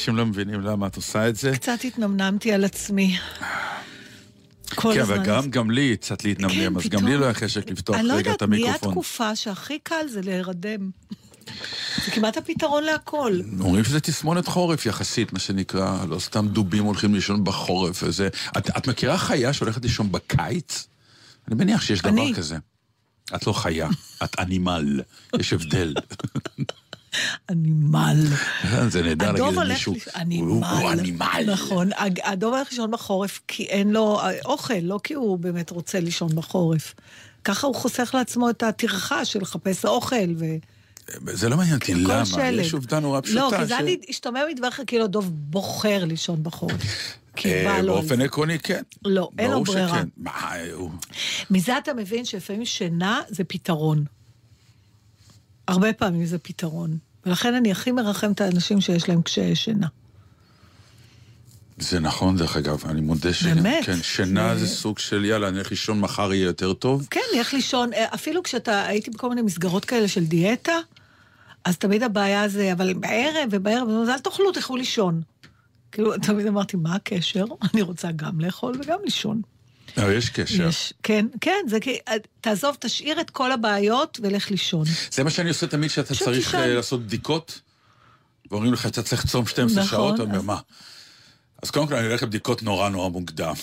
אנשים לא מבינים למה את עושה את זה. קצת התנמנמתי על עצמי. כל כן, הזמן. אבל גם, גם לי הצעת להתנמנם, אז גם פתאום. לי לא היה חשק לפתוח אני לא רגע את יודעת, נהיה המיקרופון. תקופה שהכי קל זה להירדם. זה כמעט הפתרון להכל. אומרים שזה תסמונת חורף יחסית, מה שנקרא, לא סתם דובים הולכים לישון בחורף וזה. את, את מכירה חיה שהולכת לישון בקיץ? אני מניח שיש דבר אני. כזה. את לא חיה, את אנימל, יש הבדל. אני מל. זה נהדר להגיד למישהו, הוא הוא מל. אנימל. נכון, הדוב הולך לישון בחורף כי אין לו אוכל, לא כי הוא באמת רוצה לישון בחורף. ככה הוא חוסך לעצמו את הטרחה של לחפש אוכל ו... זה לא מעניין אותי למה, שלג. יש עובדה נורא פשוטה. לא, כי זה ש- השתמע מדבריך כאילו הדוב בוחר לישון בחורף. אה, באופן. עקרוני כן. לא, אין לו ברירה. מה, הוא... מזה אתה מבין שלפעמים שינה זה פתרון. הרבה פעמים זה פתרון. ולכן אני הכי מרחם את האנשים שיש להם קשיי שינה. זה נכון דרך אגב, אני מודה ש... באמת? כן, שינה זה- זה סוג של יאללה, אני הולך לישון מחר יהיה יותר טוב. כן, לך לישון, אה, אפילו כשאתה, הייתי בכל מיני מסגרות כאלה של דיאטה, אז תמיד הבעיה זה, אבל בערב ובערב, אז אל תאכלו, תלכו לישון. כאילו, תמיד אמרתי, מה הקשר? אני רוצה גם לאכול וגם לישון. אבל יש קשר. יש, כן, כן, זה כי, אה, תעזוב, תשאיר את כל הבעיות ולך לישון. זה מה שאני עושה תמיד פשוט צריך תישן. אה, לעשות בדיקות, ואומרים לך, אתה צריך לצום 12 נכון, שעות, אתה אומר, אז- מה? אז קודם כל אני הולך לבדיקות נורא נורא מוקדם.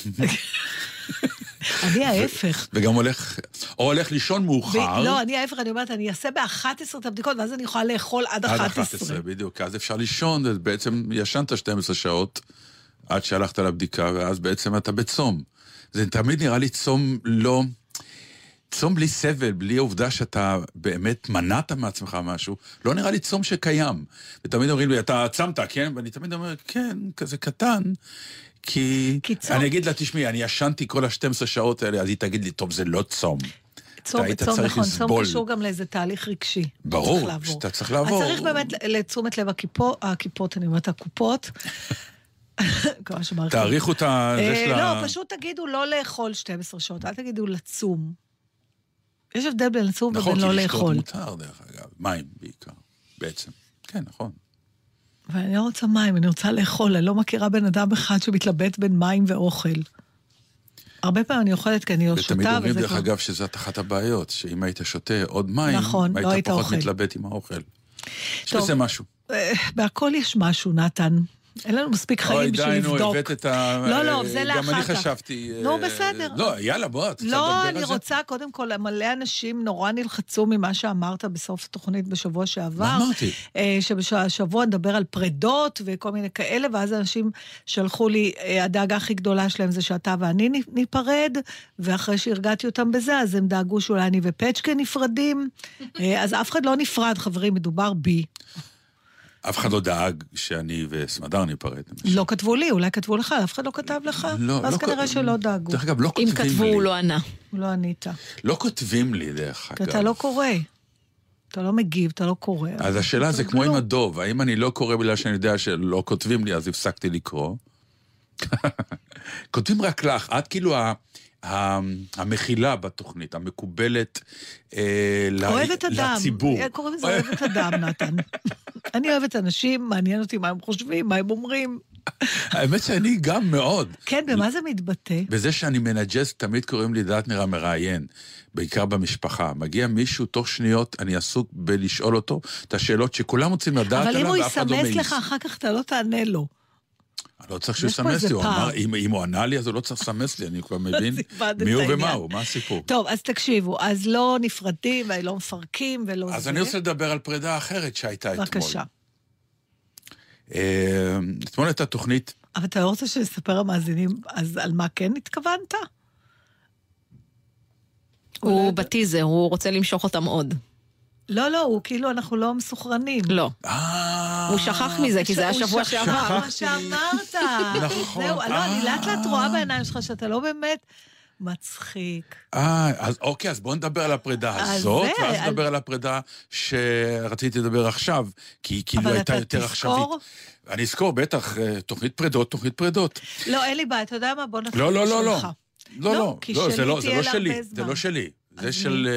אני ההפך. וגם הולך, או הולך לישון מאוחר. לא, אני ההפך, אני אומרת, אני אעשה ב-11 את הבדיקות, ואז אני יכולה לאכול עד עד 11. 11, בדיוק. אז אפשר לישון, בעצם ישנת 12 שעות עד שהלכת לבדיקה, ואז בעצם אתה בצום. זה תמיד נראה לי צום לא... צום בלי סבל, בלי העובדה שאתה באמת מנעת מעצמך משהו, לא נראה לי צום שקיים. ותמיד אומרים לי, אתה צמת, כן? ואני תמיד אומר, כן, כזה קטן, כי... כי צום- אני אגיד לה, תשמעי, אני ישנתי כל ה-12 שעות האלה, אז היא תגיד לי, טוב, זה לא צום. צום, צום, נכון, צום לסבול. קשור גם לאיזה תהליך רגשי. ברור. שאתה צריך לעבור. אז צריך באמת לתשומת לב הכיפות, הכיפות, אני אומרת, הקופות. תאריכו את ה... אה. לא, פשוט תגידו לא לאכול 12 שעות, אל תגידו לצום. יש הבדל בין לצום נכון, ובין לא כי לשתות לאכול. מותר, דרך אגב. מים בעיקר, בעצם. כן, נכון. ואני לא רוצה מים, אני רוצה לאכול. אני לא מכירה בן אדם אחד שמתלבט בין מים ואוכל. הרבה פעמים אני אוכלת כי אני לא שותה, ותמיד אומרים, וזה דרך כבר... אגב, שזאת אחת הבעיות, שאם היית שותה עוד מים, נכון, לא היית היית פחות אוכל. מתלבט עם האוכל. יש. בזה משהו. אה, בהכל יש משהו, נתן. אין לנו מספיק אוי, חיים בשביל די, לבדוק. נו, הבאת את ה... לא, לא, זה גם לאחר אני כך. חשבתי... נו, אה, בסדר. לא, יאללה, בוא, את רוצה לדבר לא, על אני זה? רוצה, קודם כל, מלא אנשים נורא נלחצו ממה שאמרת בסוף התוכנית בשבוע שעבר. מה אמרתי? אה, שבשבוע נדבר על פרדות וכל מיני כאלה, ואז אנשים שלחו לי, אה, הדאגה הכי גדולה שלהם זה שאתה ואני ניפרד, ואחרי שהרגעתי אותם בזה, אז הם דאגו שאולי אני ופצ'קה נפרדים. אה, אז אף אחד לא נפרד, חברים, מדובר בי. אף אחד לא דאג שאני וסמדר ניפרד. לא כתבו לי, אולי כתבו לך, אף אחד לא כתב לך? לא, אז לא כנראה כ- שלא דאגו. דרך אגב, לא אם כותבים לי. כתבו, הוא לא ענה. לא ענית. לא כותבים לי, דרך כי אגב. אתה לא קורא. אתה לא מגיב, אתה לא קורא. אז השאלה זה אתה כמו עם לא- הדוב, האם אני לא קורא בגלל שאני יודע שלא כותבים לי, אז הפסקתי לקרוא? כותבים רק לך, את כאילו. ה- המכילה בתוכנית, המקובלת אה, ל- אוהבת אדם. לציבור. קוראים לזה אוהבת אדם, נתן. אני אוהבת אנשים, מעניין אותי מה הם חושבים, מה הם אומרים. האמת שאני גם מאוד. כן, במה זה מתבטא? בזה שאני מנג'ס, תמיד קוראים לי דטנר המראיין, בעיקר במשפחה. מגיע מישהו, תוך שניות אני עסוק בלשאול אותו את השאלות שכולם רוצים לדעת אבל אם עליו הוא ואף אחד לא יסמס מעז. לך, אחר כך אתה לא תענה לו. אני לא צריך שהוא יש פה יסמס איזה לי, הוא. אמר, אם, אם הוא ענה לי אז הוא לא צריך לסמס לי, אני כבר מבין אז מי הוא ומה. הוא, מה הסיפור. טוב, אז תקשיבו, אז לא נפרדים ולא מפרקים ולא זה. אז אני רוצה לדבר על פרידה אחרת שהייתה אתמול. בבקשה. אה, אתמול הייתה תוכנית, אבל אתה לא רוצה שנספר למאזינים, אז על מה כן התכוונת? הוא בטיזר, הוא רוצה למשוך אותם עוד. לא, לא, הוא כאילו, אנחנו לא מסוכרנים. לא. אה... הוא שכח מזה, כי זה היה הוא שבוע שכח שעבר. מה שאמרת. נכון. זהו, לא, אני לאט לאט אה. רואה בעיניים שלך שאתה לא באמת מצחיק. אה, אז אוקיי, אז בואו נדבר על הפרידה אז הזאת, זה, ואז על- נדבר על הפרידה שרציתי לדבר עכשיו, כי היא כאילו אבל הייתה אתה יותר תזכור? עכשווית. אני אזכור, בטח, אה, תוכנית פרידות, תוכנית פרידות. לא, אין לי בעיה, אתה יודע מה? בוא נתחיל לא, לא, לא, לא. לא, לא, לא, לא, זה לא, לא שלי, זה זמן. לא שלי. זה של...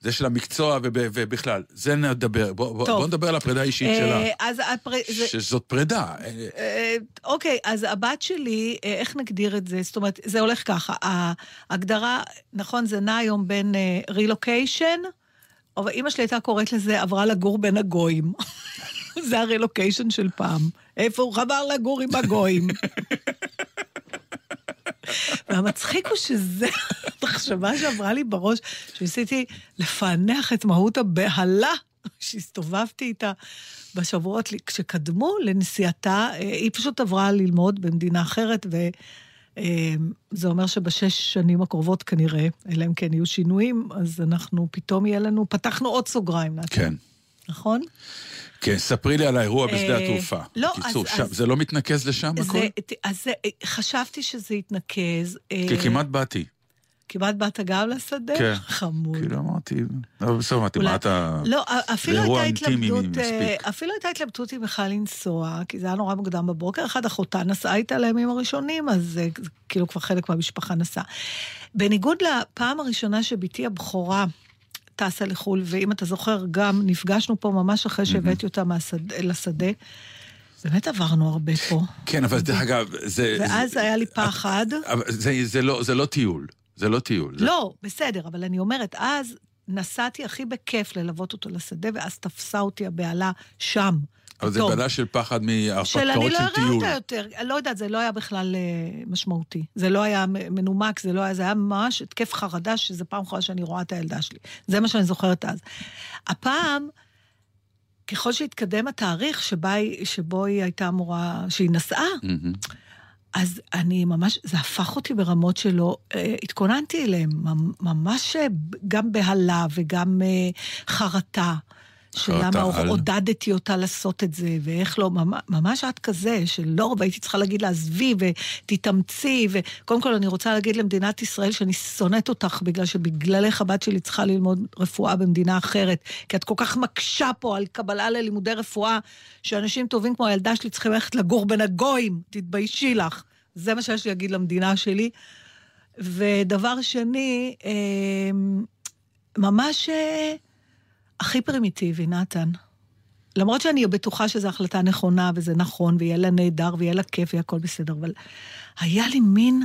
זה של המקצוע וב- ובכלל. זה נדבר. בוא- בוא נדבר על הפרידה האישית שלה. אה, אז הפר... שזאת פרידה. אה, אה, אוקיי, אז הבת שלי, איך נגדיר את זה? זאת אומרת, זה הולך ככה, ההגדרה, נכון, זה נע היום בין רילוקיישן, אבל אימא שלי הייתה קוראת לזה עברה לגור בין הגויים. זה הרילוקיישן של פעם. איפה הוא חבר לגור עם הגויים? והמצחיק הוא שזה המחשבה שעברה לי בראש, שניסיתי לפענח את מהות הבהלה שהסתובבתי איתה בשבועות שקדמו לנסיעתה. אה, היא פשוט עברה ללמוד במדינה אחרת, וזה אומר שבשש שנים הקרובות כנראה, אלא אם כן יהיו שינויים, אז אנחנו, פתאום יהיה לנו, פתחנו עוד סוגריים, כן. נכון? כן, ספרי לי על האירוע בשדה אה, התעופה. לא, בקיצור, אז- אז- זה לא מתנקז לשם הכל? זה, אז זה, חשבתי שזה יתנקז. אה, כי כמעט באתי. כמעט באת גם לשדה? כן. חמוד. כאילו אמרתי, לא, בסדר, אמרתי, מה אתה... לא, אפילו הייתה התלבטות, אה. אפילו הייתה התלבטות אם בכלל לנסוע, כי זה היה נורא מוקדם בבוקר. אחד אחותה נסעה איתה לימים הראשונים, אז כאילו כבר חלק מהמשפחה נסע. בניגוד לפעם הראשונה שבתי הבכורה טסה לחו"ל, ואם אתה זוכר, גם נפגשנו פה ממש אחרי שהבאתי אותה מהשד- לשדה, באמת עברנו הרבה פה. כן, אבל דרך אגב, זה... ואז זה- היה לי פחד. אבל זה, זה, לא, זה לא טיול. זה לא טיול. זה- לא, בסדר, אבל אני אומרת, אז נסעתי הכי בכיף ללוות אותו לשדה, ואז תפסה אותי הבהלה שם. אבל זה. בעלה של פחד של מהרפתקאות אני לא של אראה טיול. אותה יותר. אני לא יודעת, זה לא היה בכלל אה, משמעותי. זה לא היה מנומק, זה לא היה, זה היה ממש התקף חרדה, שזה פעם אחרונה שאני רואה את הילדה שלי. זה מה שאני זוכרת אז. הפעם, ככל שהתקדם התאריך שבה, היא- שבו היא הייתה אמורה, שהיא נסעה, מהמם. אז אני ממש, זה הפך אותי ברמות שלא אה, התכוננתי אליהם, ממ- ממש אה, גם בהלה וגם אה, חרטה. שלמה על? עודדתי אותה לעשות את זה, ואיך לא, ממ- ממש עד כזה, שלא, והייתי צריכה להגיד לה, עזבי ותתאמצי, וקודם כל אני רוצה להגיד למדינת ישראל שאני שונאת אותך, בגלל שבגללך הבת שלי צריכה ללמוד רפואה במדינה אחרת, כי את כל כך מקשה פה על קבלה ללימודי רפואה, שאנשים טובים כמו הילדה שלי צריכים ללכת לגור בין הגויים, תתביישי לך. זה מה שיש לי להגיד למדינה שלי. ודבר שני, אה, ממש אה, הכי פרימיטיבי, נתן. למרות שאני בטוחה שזו החלטה נכונה, וזה נכון, ויהיה לה נהדר, ויהיה לה כיף, והכל בסדר, אבל היה לי מין,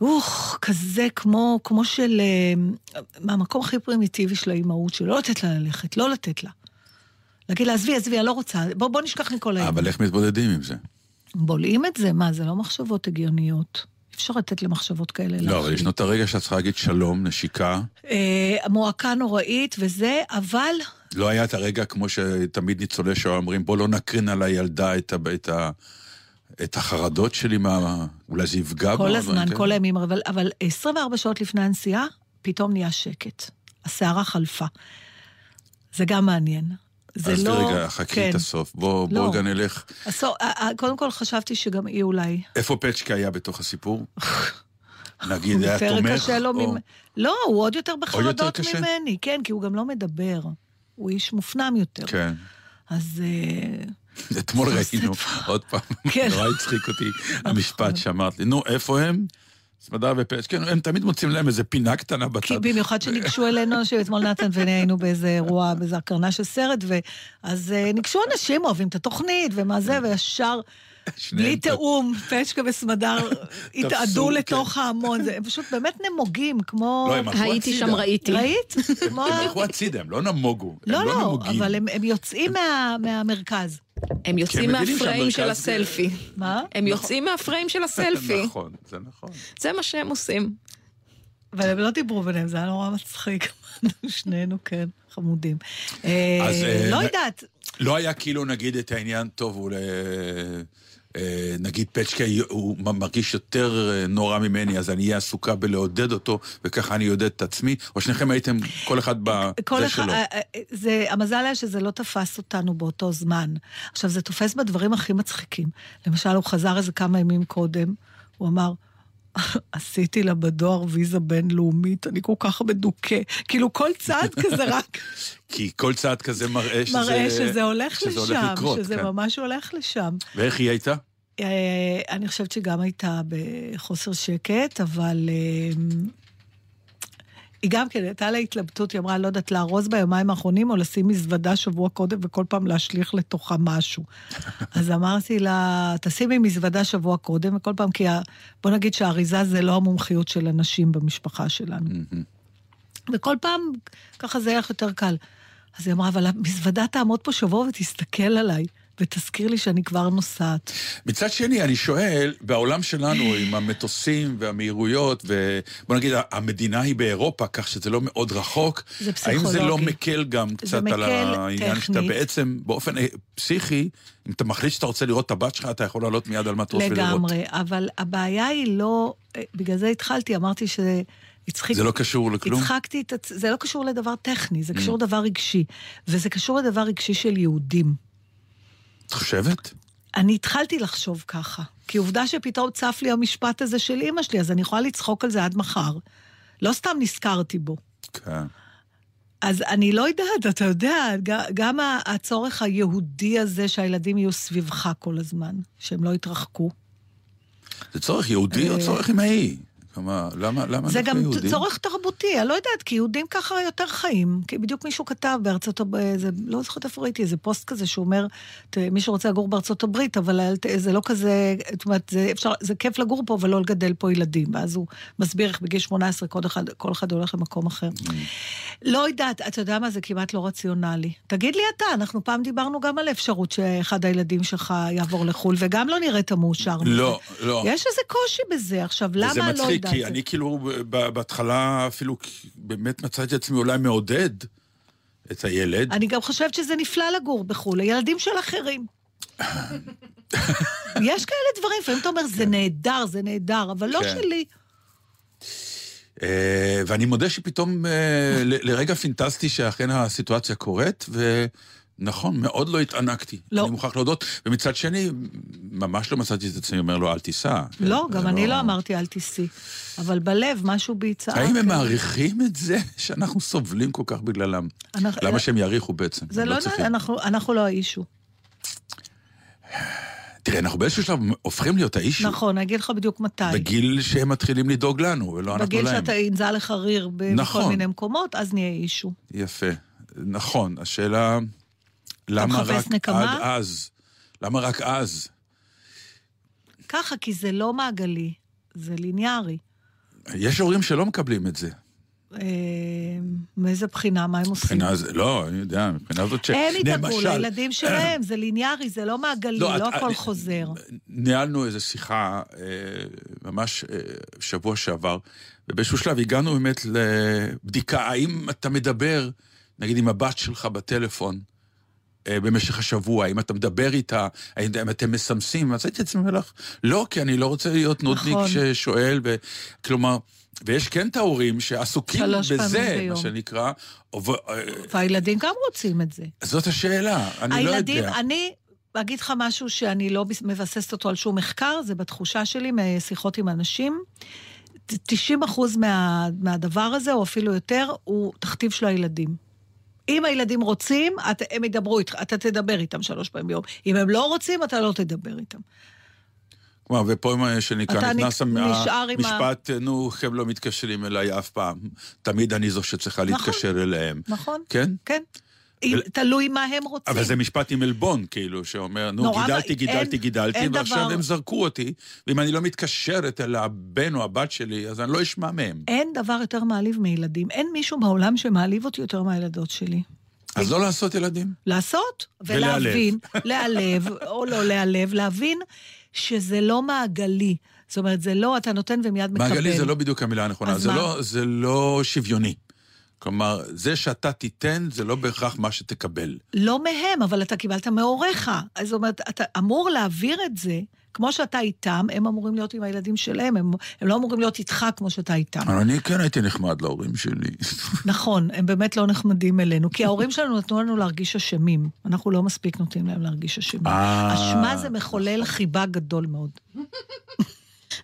אוח, כזה כמו, כמו של... אה, מהמקום הכי פרימיטיבי של האימהות, של לא לתת לה ללכת, לא לתת לה. להגיד לה, עזבי, עזבי, אני לא רוצה, בוא, בוא נשכח מכל היום. אבל איך מתמודדים עם זה? בולעים את זה? מה, זה לא מחשבות הגיוניות. אפשר לתת למחשבות כאלה לא, אבל ישנו את הרגע שאת צריכה להגיד שלום, נשיקה. אה, מועקה נוראית וזה, אבל לא היה את הרגע כמו שתמיד ניצולי שואה אומרים, בוא לא נקרין על הילדה את, ה, את, ה, את החרדות שלי, מה, אולי זה יפגע בה. כל הזמן, דברים כל. הימים, אבל, אבל 24 שעות לפני הנסיעה, פתאום נהיה שקט. הסערה חלפה. זה גם מעניין. זה אז לא... רגע, חכי כן. את הסוף. בוא, לא. בוא רגע נלך. הסוף, קודם כל חשבתי שגם היא אולי... איפה פצ'קה היה בתוך הסיפור? נגיד, היה יותר תומך? קשה לו או- ממ... לא, הוא עוד יותר בחרדות? ממני, כן, כי הוא גם לא מדבר. הוא איש מופנם יותר. כן. אז... אה, אתמול ראינו. עוד פעם, כן. נורא הצחיק אותי המשפט שאמרת לי, נו, איפה הם? סמדר ופצ'קה, כן, הם תמיד מוצאים להם איזה פינה קטנה כי בצד. במיוחד שניגשו אלינו אנשים, אתמול נתן ואני היינו באיזה אירוע, באיזה הקרנה של סרט, ואז אה, ניגשו אנשים, אוהבים את התוכנית, ומה זה, וישר שניהם בלי תיאום, פצ'קה וסמדר התאדו כן. לתוך ההמון, זה- הם פשוט באמת נמוגים, כמו... לא, הם הלכו הייתי. שם, ראיתי. ראית? הם הלכו הצידה, הם לא נמוגו. הם לא, לא לא, נמוגים. אבל הם הם יוצאים מה- מהמרכז. הם יוצאים הם מבינים מהפריים של הסלפי. מה? הם יוצאים מהפריים של הסלפי. נכון, זה נכון. זה מה שהם עושים. אבל הם לא דיברו ביניהם, זה היה נורא מצחיק. שנינו, כן, חמודים. אה, אה, לא יודעת, לא היה כאילו נגיד את העניין, טוב, הוא. אה, נגיד פצ'קה הוא מרגיש יותר אה, נורא ממני, אז אני אהיה עסוקה בלעודד אותו, וככה אני אעודד את עצמי, או שניכם הייתם כל אחד בזה שלו. אה, אה, זה, המזל היה שזה לא תפס אותנו באותו זמן. עכשיו, זה תופס בדברים הכי מצחיקים. למשל, הוא חזר איזה כמה ימים קודם, הוא אמר, עשיתי לה בדואר ויזה בינלאומית, אני כל כך מדוכא. כאילו, כל צעד כזה רק כי כל צעד כזה מראה שזה... מראה שזה הולך שזה הולך לשם, לקרות, שזה כן. ממש הולך לשם. ואיך היא הייתה? אה, אני חושבת שהיא גם הייתה בחוסר שקט, אבל אה, היא גם כן, הייתה לה התלבטות, היא אמרה, לא יודעת, לארוז ביומיים האחרונים או לשים מזוודה שבוע קודם וכל פעם להשליך לתוכה משהו. אז אמרתי לה, תשימי מזוודה שבוע קודם, וכל פעם, כי ה- בוא נגיד שהאריזה זה לא המומחיות של אנשים במשפחה שלנו. וכל פעם, ככה זה היה יותר קל. אז היא אמרה, אבל המזוודה תעמוד פה שבוע ותסתכל עליי, ותזכיר לי שאני כבר נוסעת. מצד שני, אני שואל, בעולם שלנו, עם המטוסים והמהירויות, ובוא נגיד, המדינה היא באירופה, כך שזה לא מאוד רחוק, זה האם זה לא פסיכולוגי. מקל גם קצת על מקל העניין שאתה טכנית. בעצם, באופן אה, פסיכי, אם אתה מחליט שאתה רוצה לראות את הבת שלך, אתה יכול לעלות מיד על מטוס ולראות. לגמרי, אבל הבעיה היא לא, בגלל זה התחלתי, אמרתי ש... הצחיק, זה לא קשור לכלום? הצחקתי את. זה לא קשור לדבר טכני, זה Mm. קשור לדבר רגשי. וזה קשור לדבר רגשי של יהודים. את חושבת? אני התחלתי לחשוב ככה, כי עובדה שפתאום צף לי המשפט הזה של אימא שלי, אז אני יכולה לצחוק על זה עד מחר. לא סתם נזכרתי בו. כן. אז אני לא יודעת, אתה יודע, גם הצורך היהודי הזה שהילדים יהיו סביבך כל הזמן, שהם לא יתרחקו. זה צורך יהודי או צורך אמהי? למה למה אה, זה אנחנו גם יהודים? צורך תרבותי, אני לא יודעת, כי יהודים ככה יותר חיים. כי בדיוק מישהו כתב בארצות הברית, זה, לא זוכרת איפה ראיתי, איזה פוסט כזה שאומר, מי שרוצה לגור בארצות הברית, אבל זה לא כזה, זאת אומרת, זה, אפשר, זה כיף לגור פה, אבל לא לגדל פה ילדים. ואז הוא מסביר איך בגיל 18 כל אחד, כל אחד הולך למקום אחר. Mm. לא יודעת, אתה יודע מה, זה כמעט לא רציונלי. תגיד לי אתה, אנחנו פעם דיברנו גם על אפשרות שאחד הילדים שלך יעבור לחו"ל, וגם לא נראית מאושר. לא, לא. יש איזה קושי בזה. עכשיו, למה לא מצחיק, יודעת? כי? אני כאילו בהתחלה אפילו באמת מצאתי את עצמי אולי מעודד את הילד. אני גם חושבת שזה נפלא לגור בחו"ל, הילדים של אחרים. יש כאלה דברים, לפעמים אתה אומר, זה נהדר, זה נהדר, אבל לא כן. שלי. אה, ואני מודה שפתאום אה, לרגע פינטזתי שאכן הסיטואציה קורית, ונכון, מאוד לא התענקתי. לא. אני מוכרח להודות. ומצד שני, ממש לא מצאתי את עצמי אומר לו, אל תיסע. לא, גם זה אני לא אמרתי אל תיסעי. אבל בלב, משהו בי צעק. האם הם מעריכים את זה שאנחנו סובלים כל כך בגללם? למה שהם יעריכו בעצם? זה הם לא, צריכים. אנחנו, אנחנו לא האישו. תראה, אנחנו באיזשהו שלב הופכים להיות האישו. נכון, אני אגיד לך בדיוק מתי. בגיל שהם מתחילים לדאוג לנו, ולא אנחנו בגיל להם. שאתה ינזע לך ריר בכל נכון. מיני מקומות, אז נהיה אישו. יפה. נכון, השאלה, למה רק נקמה? עד אז? למה רק אז? ככה, כי זה לא מעגלי, זה ליניארי. יש הורים שלא מקבלים את זה. אה, מאיזה בחינה, מה הם עושים? מבחינה זה, לא, אני יודע, מבחינה זאת ש... הם ידאגו לילדים שלהם, זה ליניארי, זה לא מעגלי, לא, לא הכל אני- חוזר. ניהלנו איזו שיחה אה, ממש אה, שבוע שעבר, ובאיזשהו שלב הגענו באמת לבדיקה, האם אתה מדבר, נגיד, עם הבת שלך בטלפון, אה, במשך השבוע, אם אתה מדבר איתה, האם אתם מסמסים, אז הייתי עצמי לך, לא, כי אני לא רוצה להיות נודניק נכון. ששואל, ו... כלומר, ויש כן את ההורים שעסוקים בזה. מה שנקרא, ו... אה, והילדים גם רוצים את זה. זאת השאלה, אני לא הילדים, יודע. אני אגיד לך משהו שאני לא מבססת אותו על שום מחקר, זה בתחושה שלי משיחות עם אנשים. 90 אחוז מה, מהדבר הזה, או אפילו יותר, הוא תכתיב של הילדים. אם הילדים רוצים, את, הם ידברו איתך, אתה תדבר איתם שלוש פעמים ביום. אם הם לא רוצים, אתה לא תדבר איתם. כלומר, ופה מה שנקרא, נכנס ה- המשפט, נו, הם לא מתקשרים אליי אף פעם. תמיד אני זו שצריכה נכון. להתקשר אליהם. נכון? כן? כן. תלוי מה הם רוצים. אבל זה משפט עם עלבון, כאילו, שאומר, נו, גידלתי, גידלתי, גידלתי, ועכשיו הם זרקו אותי, ואם אני לא מתקשרת אל הבן או הבת שלי, אז אני לא אשמע מהם. אין דבר יותר מעליב מילדים. אין מישהו בעולם שמעליב אותי יותר מהילדות שלי. אז לא לעשות ילדים. לעשות. ולהבין, להיעלב או לא להיעלב, להבין שזה לא מעגלי. זאת אומרת, זה לא אתה נותן ומיד מקבל. מעגלי זה לא בדיוק המילה הנכונה, זה? לא, זה לא שוויוני. כלומר, זה שאתה תיתן, זה לא בהכרח מה שתקבל. לא מהם, אבל אתה קיבלת מהוריך. זאת אומרת, אתה אמור להעביר את זה, כמו שאתה איתם, הם אמורים להיות עם הילדים שלהם, הם, הם לא אמורים להיות איתך כמו שאתה איתם. אבל אני כן הייתי נחמד להורים שלי. נכון, הם באמת לא נחמדים אלינו, כי ההורים שלנו נתנו לנו להרגיש אשמים. אנחנו לא מספיק נותנים להם להרגיש אשמים. אה. אשמה זה מחולל חיבה גדול מאוד.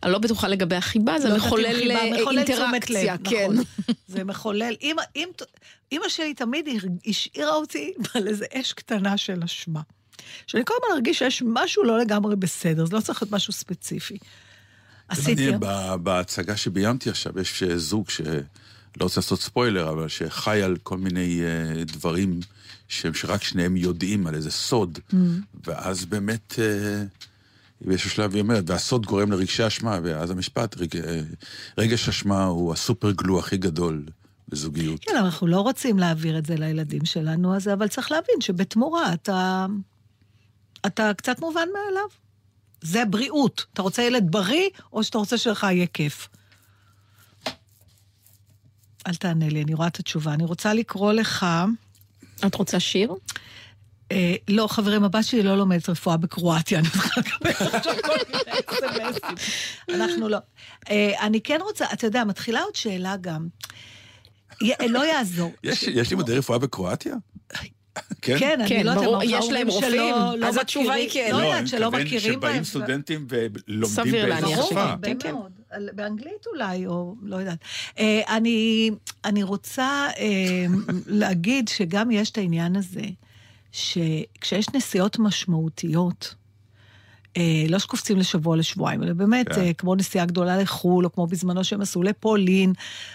אני לא בטוחה לגבי החיבה, זה לא מחולל חיבה, אה, אינטראקציה, כן. נכון. זה מחולל. אמא- אמא- אמא שלי תמיד השאירה אותי על איזה אש קטנה של אשמה. שאני כל הזמן ארגיש שיש משהו לא לגמרי בסדר, זה לא צריך להיות משהו ספציפי. עשיתי... בהצגה שביימתי עכשיו, יש אה, זוג שלא רוצה לעשות ספוילר, אבל שחי על כל מיני אה, דברים שהם שרק שניהם יודעים על איזה סוד, Mm. ואז באמת, אה, באיזשהו שלב היא אומרת, והסוד גורם לרגשי אשמה, ואז המשפט, רג, אה, רגש אשמה הוא הסופר גלו הכי גדול בזוגיות. כן, אנחנו לא רוצים להעביר את זה לילדים שלנו, אז, אבל צריך להבין שבתמורה אתה, אתה קצת מובן מאליו. זה בריאות. אתה רוצה ילד בריא, או שאתה רוצה שלך יהיה כיף? אל תענה לי, אני רואה את התשובה. אני רוצה לקרוא לך... את רוצה שיר? אה, לא, חברים, הבת שלי לא לומדת רפואה בקרואטיה, אני צריכה לקבל עכשיו כל מיני אס.אם.אסים. אנחנו לא. אה, אני כן רוצה, אתה יודע, מתחילה עוד שאלה גם. לא יעזור. יש, יש לימודי רפואה בקרואטיה? כן? כן, אני כן, לא יודעת, יש להם רופאים, לא אז התשובה היא כן. לא אני יודעת, שלא מתכוון מכירים שבאים בהם. סטודנטים ולומדים סביר באיזה להניח ברור, שפה. כן, כן. באנגלית אולי, או לא יודעת. אה, אני, אני רוצה אה, להגיד שגם יש את העניין הזה, שכשיש נסיעות משמעותיות, אה, לא שקופצים לשבוע לשבועיים, אלא באמת, כן. אה, כמו נסיעה גדולה לחו"ל, או כמו בזמנו שהם עשו לפולין,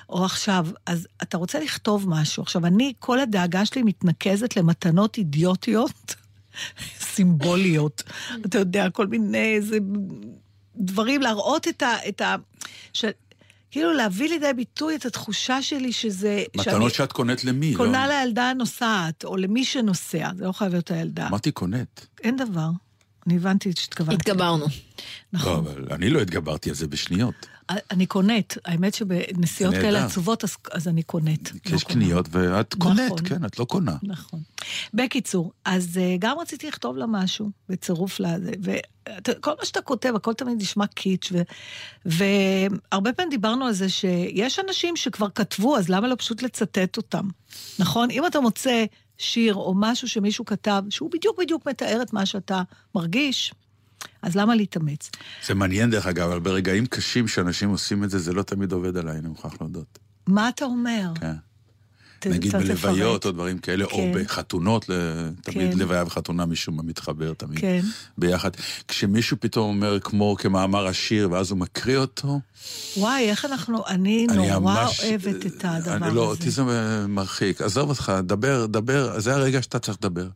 או עכשיו, אז אתה רוצה לכתוב משהו. עכשיו, אני, כל הדאגה שלי מתנקזת למתנות אידיוטיות, סימבוליות. אתה יודע, כל מיני איזה דברים, להראות את ה... את ה ש... כאילו להביא לידי ביטוי את התחושה שלי שזה... מתנות שאת קונאת למי, לא? קונה לילדה הנוסעת, או למי שנוסע, זה לא חייב להיות הילדה. אמרתי קונאת. אין דבר. אני הבנתי שהתכוונתי. התגברנו. לא, נכון. אבל אני לא התגברתי על זה בשניות. אני קונאת. האמת שבנסיעות כאלה. עצובות, אז, אז אני קונאת. כי לא יש קונה. קניות ואת קונאת, נכון. כן, את לא קונה. נכון. בקיצור, אז אה, גם רציתי לכתוב לה משהו, בצירוף לזה, וכל מה שאתה כותב, הכל תמיד נשמע קיץ', ו, והרבה פעמים דיברנו על זה שיש אנשים שכבר כתבו, אז למה לא פשוט לצטט אותם? נכון? אם אתה מוצא שיר או משהו שמישהו כתב, שהוא בדיוק בדיוק מתאר את מה שאתה מרגיש, אז למה להתאמץ? זה מעניין דרך אגב, אבל ברגעים קשים שאנשים עושים את זה, זה לא תמיד עובד עליי, אני מוכרח להודות. מה אתה אומר? כן. נגיד בלוויות. או דברים כאלה, או כן. בחתונות, ל- תמיד כן. לוויה וחתונה משום מה מתחבר תמיד. כן. ביחד. כשמישהו פתאום אומר כמו כמאמר השיר, ואז הוא מקריא אותו, וואי, איך אנחנו, אני אני נורא ממש... אוהבת את הדבר אני הזה. לא, אותי זה מרחיק. עזוב אותך, דבר, דבר, זה הרגע שאתה צריך לדבר.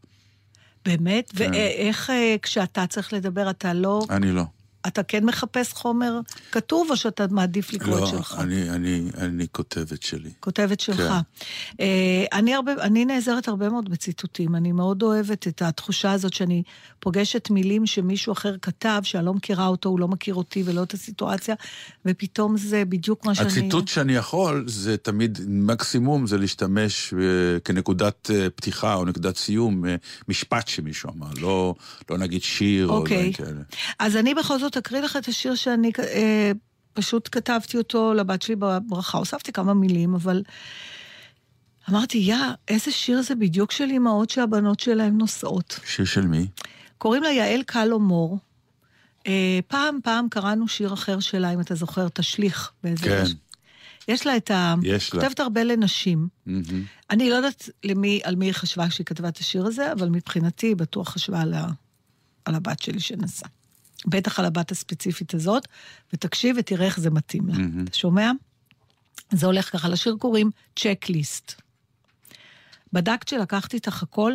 באמת? כן. ואיך אה, כשאתה צריך לדבר, אתה לא... אני לא. אתה כן מחפש חומר כתוב, או שאתה מעדיף לקרוא את לא, שלך? אני, אני, אני כותבת שלי. כותבת שלך. כן. אה, אני, הרבה, אני נעזרת הרבה מאוד בציטוטים. אני מאוד אוהבת את התחושה הזאת שאני פוגשת מילים שמישהו אחר כתב, שאני לא מכירה אותו, הוא לא מכיר אותי ולא את הסיטואציה, ופתאום זה בדיוק מה שאני... הציטוט שאני יכול, זה תמיד, מקסימום זה להשתמש אה, כנקודת אה, פתיחה או נקודת סיום, אה, משפט שמישהו אמר, לא, לא נגיד שיר או דברים אוקיי. כאלה. אז אני בכל זאת אקריא לך את השיר שאני אה, פשוט כתבתי אותו לבת שלי בברכה. הוספתי כמה מילים, אבל אמרתי, יא, איזה שיר זה בדיוק של אימהות שהבנות שלהן נוסעות. שיר של מי? קוראים לה יעל קלו מור. אה, פעם, פעם קראנו שיר אחר שלה, אם אתה זוכר, תשליך. באיזה... כן. יש לה את ה... יש לה. כותבת הרבה לנשים. מהמם. אני לא יודעת למי, על מי היא חשבה כשהיא כתבה את השיר הזה, אבל מבחינתי היא בטוח חשבה על, ה, על הבת שלי שנסעה. בטח על הבת הספציפית הזאת, ותקשיב ותראה איך זה מתאים לה. מהמם. אתה שומע? זה הולך ככה, לשיר קוראים צ'קליסט. בדקת שלקחת איתך הכל?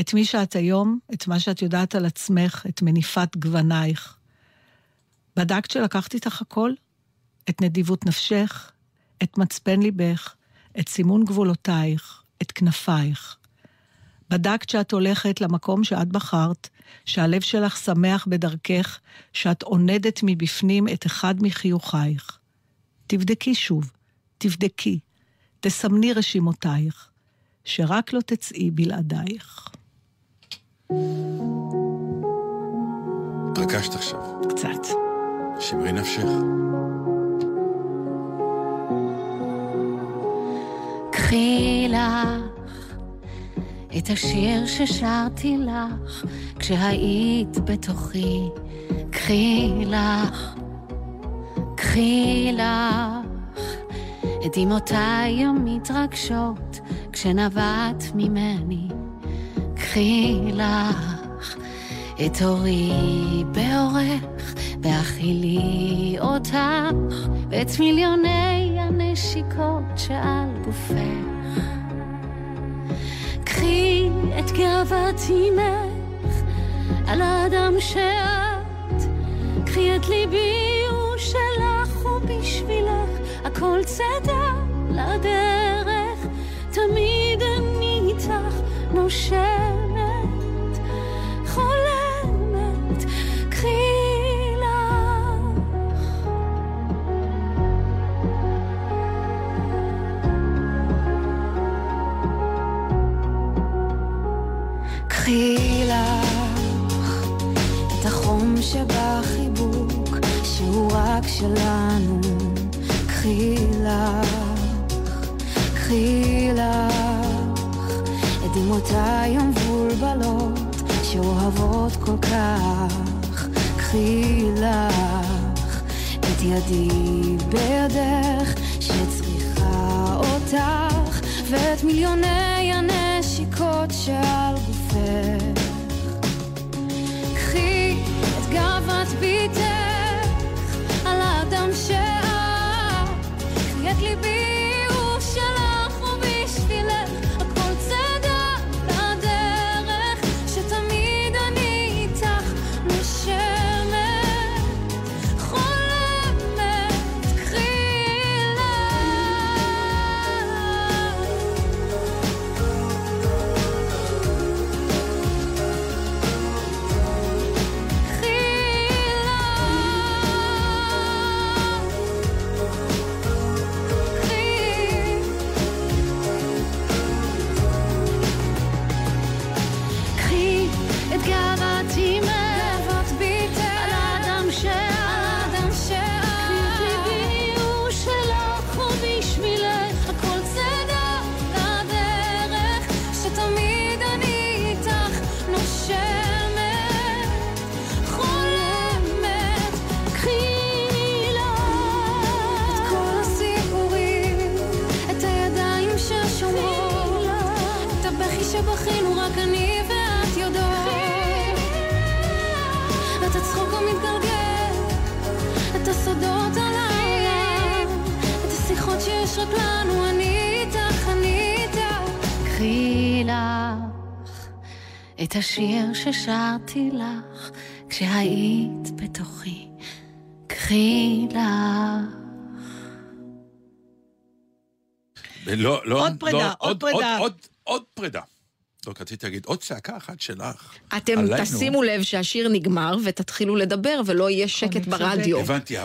את מי שאת היום, את מה שאת יודעת על עצמך, את מניפת גוונייך. בדקת שלקחת איתך הכל? את נדיבות נפשך, את מצפן ליבך, את סימון גבולותייך, את כנפייך. בדקת שאת הולכת למקום שאת בחרת, שהלב שלך שמח בדרכך, שאת עונדת מבפנים את אחד מחיוכייך. תבדקי שוב, תבדקי, תסמני רשימותייך, שרק לא תצאי בלעדייך. התרגשת עכשיו. קצת. שמרי נפשך. קחי לך את השיר ששרתי לך כשהיית בתוכי. קחי לך, קחי לך את דמעותיי המתרגשות כשנבעת ממני. קחי לך את אורי באורך והכילי אותך ואת מיליוני הנשיקות שעל גופך. קחי את גאוות אימך על האדם שאת, קחי את ליבי הוא שלך ובשבילך הכל צידה לדרך, תמיד אני איתך נושמת, שבחיבוק שהוא רק שלנו. קחי לך, קחי לך את דמעותיי המבולבלות שאוהבות כל כך. קחי לך את ידי בידך שצריכה אותך ואת מיליוני הנשיקות שעל גופך. גאוות ביתך על האדם שאת, ששרתי לך כשהיית בתוכי. קחי לך. לא, לא, עוד פרידה, לא, עוד פרידה. עוד, עוד, עוד פרידה. לא, רציתי להגיד, עוד צעקה אחת שלך. אתם עלינו. תשימו לב שהשיר נגמר ותתחילו לדבר ולא יהיה שקט. ברדיו. הבנתי,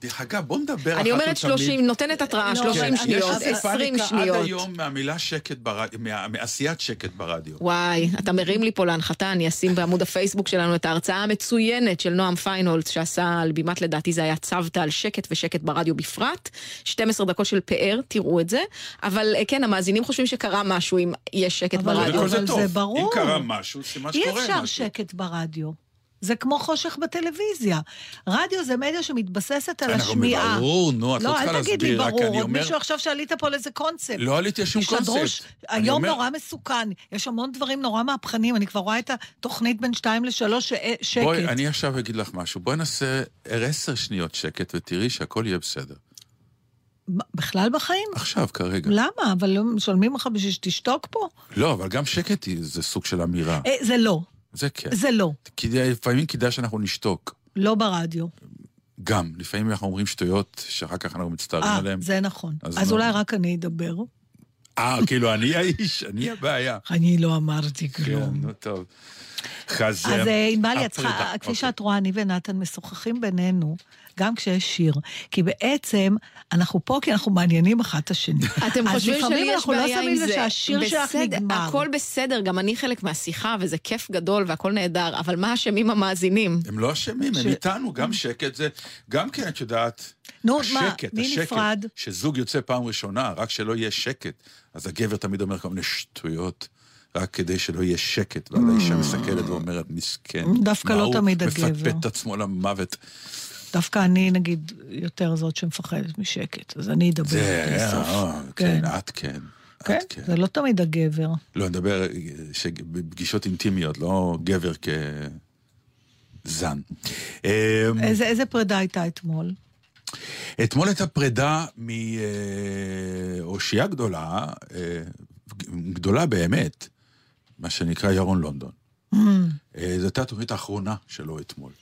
דרך אגב, בוא נדבר אחת אני אומרת ולתמיד. 30, נותנת התראה, לא, 30 אבל שניות, יש 20 פאניקה שניות. עד היום מהמילה שקט ברדיו, מה- מעשיית שקט ברדיו. וואי, אתה מרים לי פה להנחתה, אני אשים בעמוד הפייסבוק שלנו את ההרצאה המצוינת של נועם פיינולד, שעשה על בימת, לדעתי זה היה צוותא על שקט ושקט ברדיו בפרט. 12 דקות של פאר, תראו את זה. אבל אה, כן, המאזינים חושבים שקרה משהו אם יש שקט ברדיו. אבל. זה ברור. אם קרה משהו, סימן אי שקורה אפשר משהו. שקט ברדיו. זה כמו חושך בטלוויזיה. רדיו זה מדיה שמתבססת על אנחנו- השמיעה. ברור, נו, את לא לא, צריכה אל תגיד לי להסביר, רק ברור, אני עוד אומר... מישהו עכשיו שעלית פה לאיזה קונספט. לא עליתי על שום קונספט. אני היום אומר- נורא מסוכן, יש המון דברים נורא מהפכניים, אני כבר רואה את התוכנית בין שתיים לשלוש ש- שקט. בואי, אני עכשיו אגיד לך משהו. בואי נעשה עשר שניות שקט ותראי שהכל יהיה בסדר. בכלל בחיים? עכשיו, כרגע. למה? אבל לא משלמים לך בשביל שתשתוק פה? לא, אבל גם שקט זה סוג של אמירה. אה, זה לא, זה כן. זה לא. כדאי- לפעמים כדאי שאנחנו נשתוק. לא ברדיו. גם, לפעמים אנחנו אומרים שטויות שאחר כך אנחנו מצטערים אה, עליהן. זה נכון. אז אז? אולי רק אני אדבר. אה, כאילו, אני האיש, אני הבעיה. אני לא אמרתי כן, כלום. נו טוב. אז אה, ענבל, הפרידה, כפי אוקיי. שאת רואה, אני ונתן משוחחים בינינו, גם כשיש שיר. כי בעצם, אנחנו פה כי אנחנו מעניינים אחת את השני. אתם אז חושבים לפעמים שלי יש אנחנו לא בעיה שמים עם לב זה. שהשיר שלך בסדר, נגמר. הכל בסדר, גם אני חלק מהשיחה, וזה כיף גדול והכל נהדר, אבל מה אשמים המאזינים? הם לא אשמים, הם איתנו, גם שקט זה, גם כן, את יודעת, נו, מה, השקט, מי השקט, נפרד? שזוג יוצא פעם ראשונה, רק שלא יהיה שקט, אז הגבר תמיד אומר כל מיני שטויות. רק כדי שלא יהיה שקט, ואז האישה מסתכלת ואומרת, מסכן. דווקא מה לא הוא תמיד הגבר. מפטפט את עצמו למוות. דווקא אני, נגיד, יותר זאת שמפחדת משקט, אז אני אדבר זה, עד הסוף. אה, כן. כן, את כן. כן, את כן. זה לא תמיד הגבר. לא, אני מדבר בפגישות אינטימיות, לא גבר כזן. אמ, איזה איזה פרידה הייתה אתמול? אתמול הייתה פרידה מאושייה גדולה, אה, גדולה באמת, מה שנקרא ירון לונדון. Mm. אה, זו הייתה התוכנית האחרונה שלו אתמול.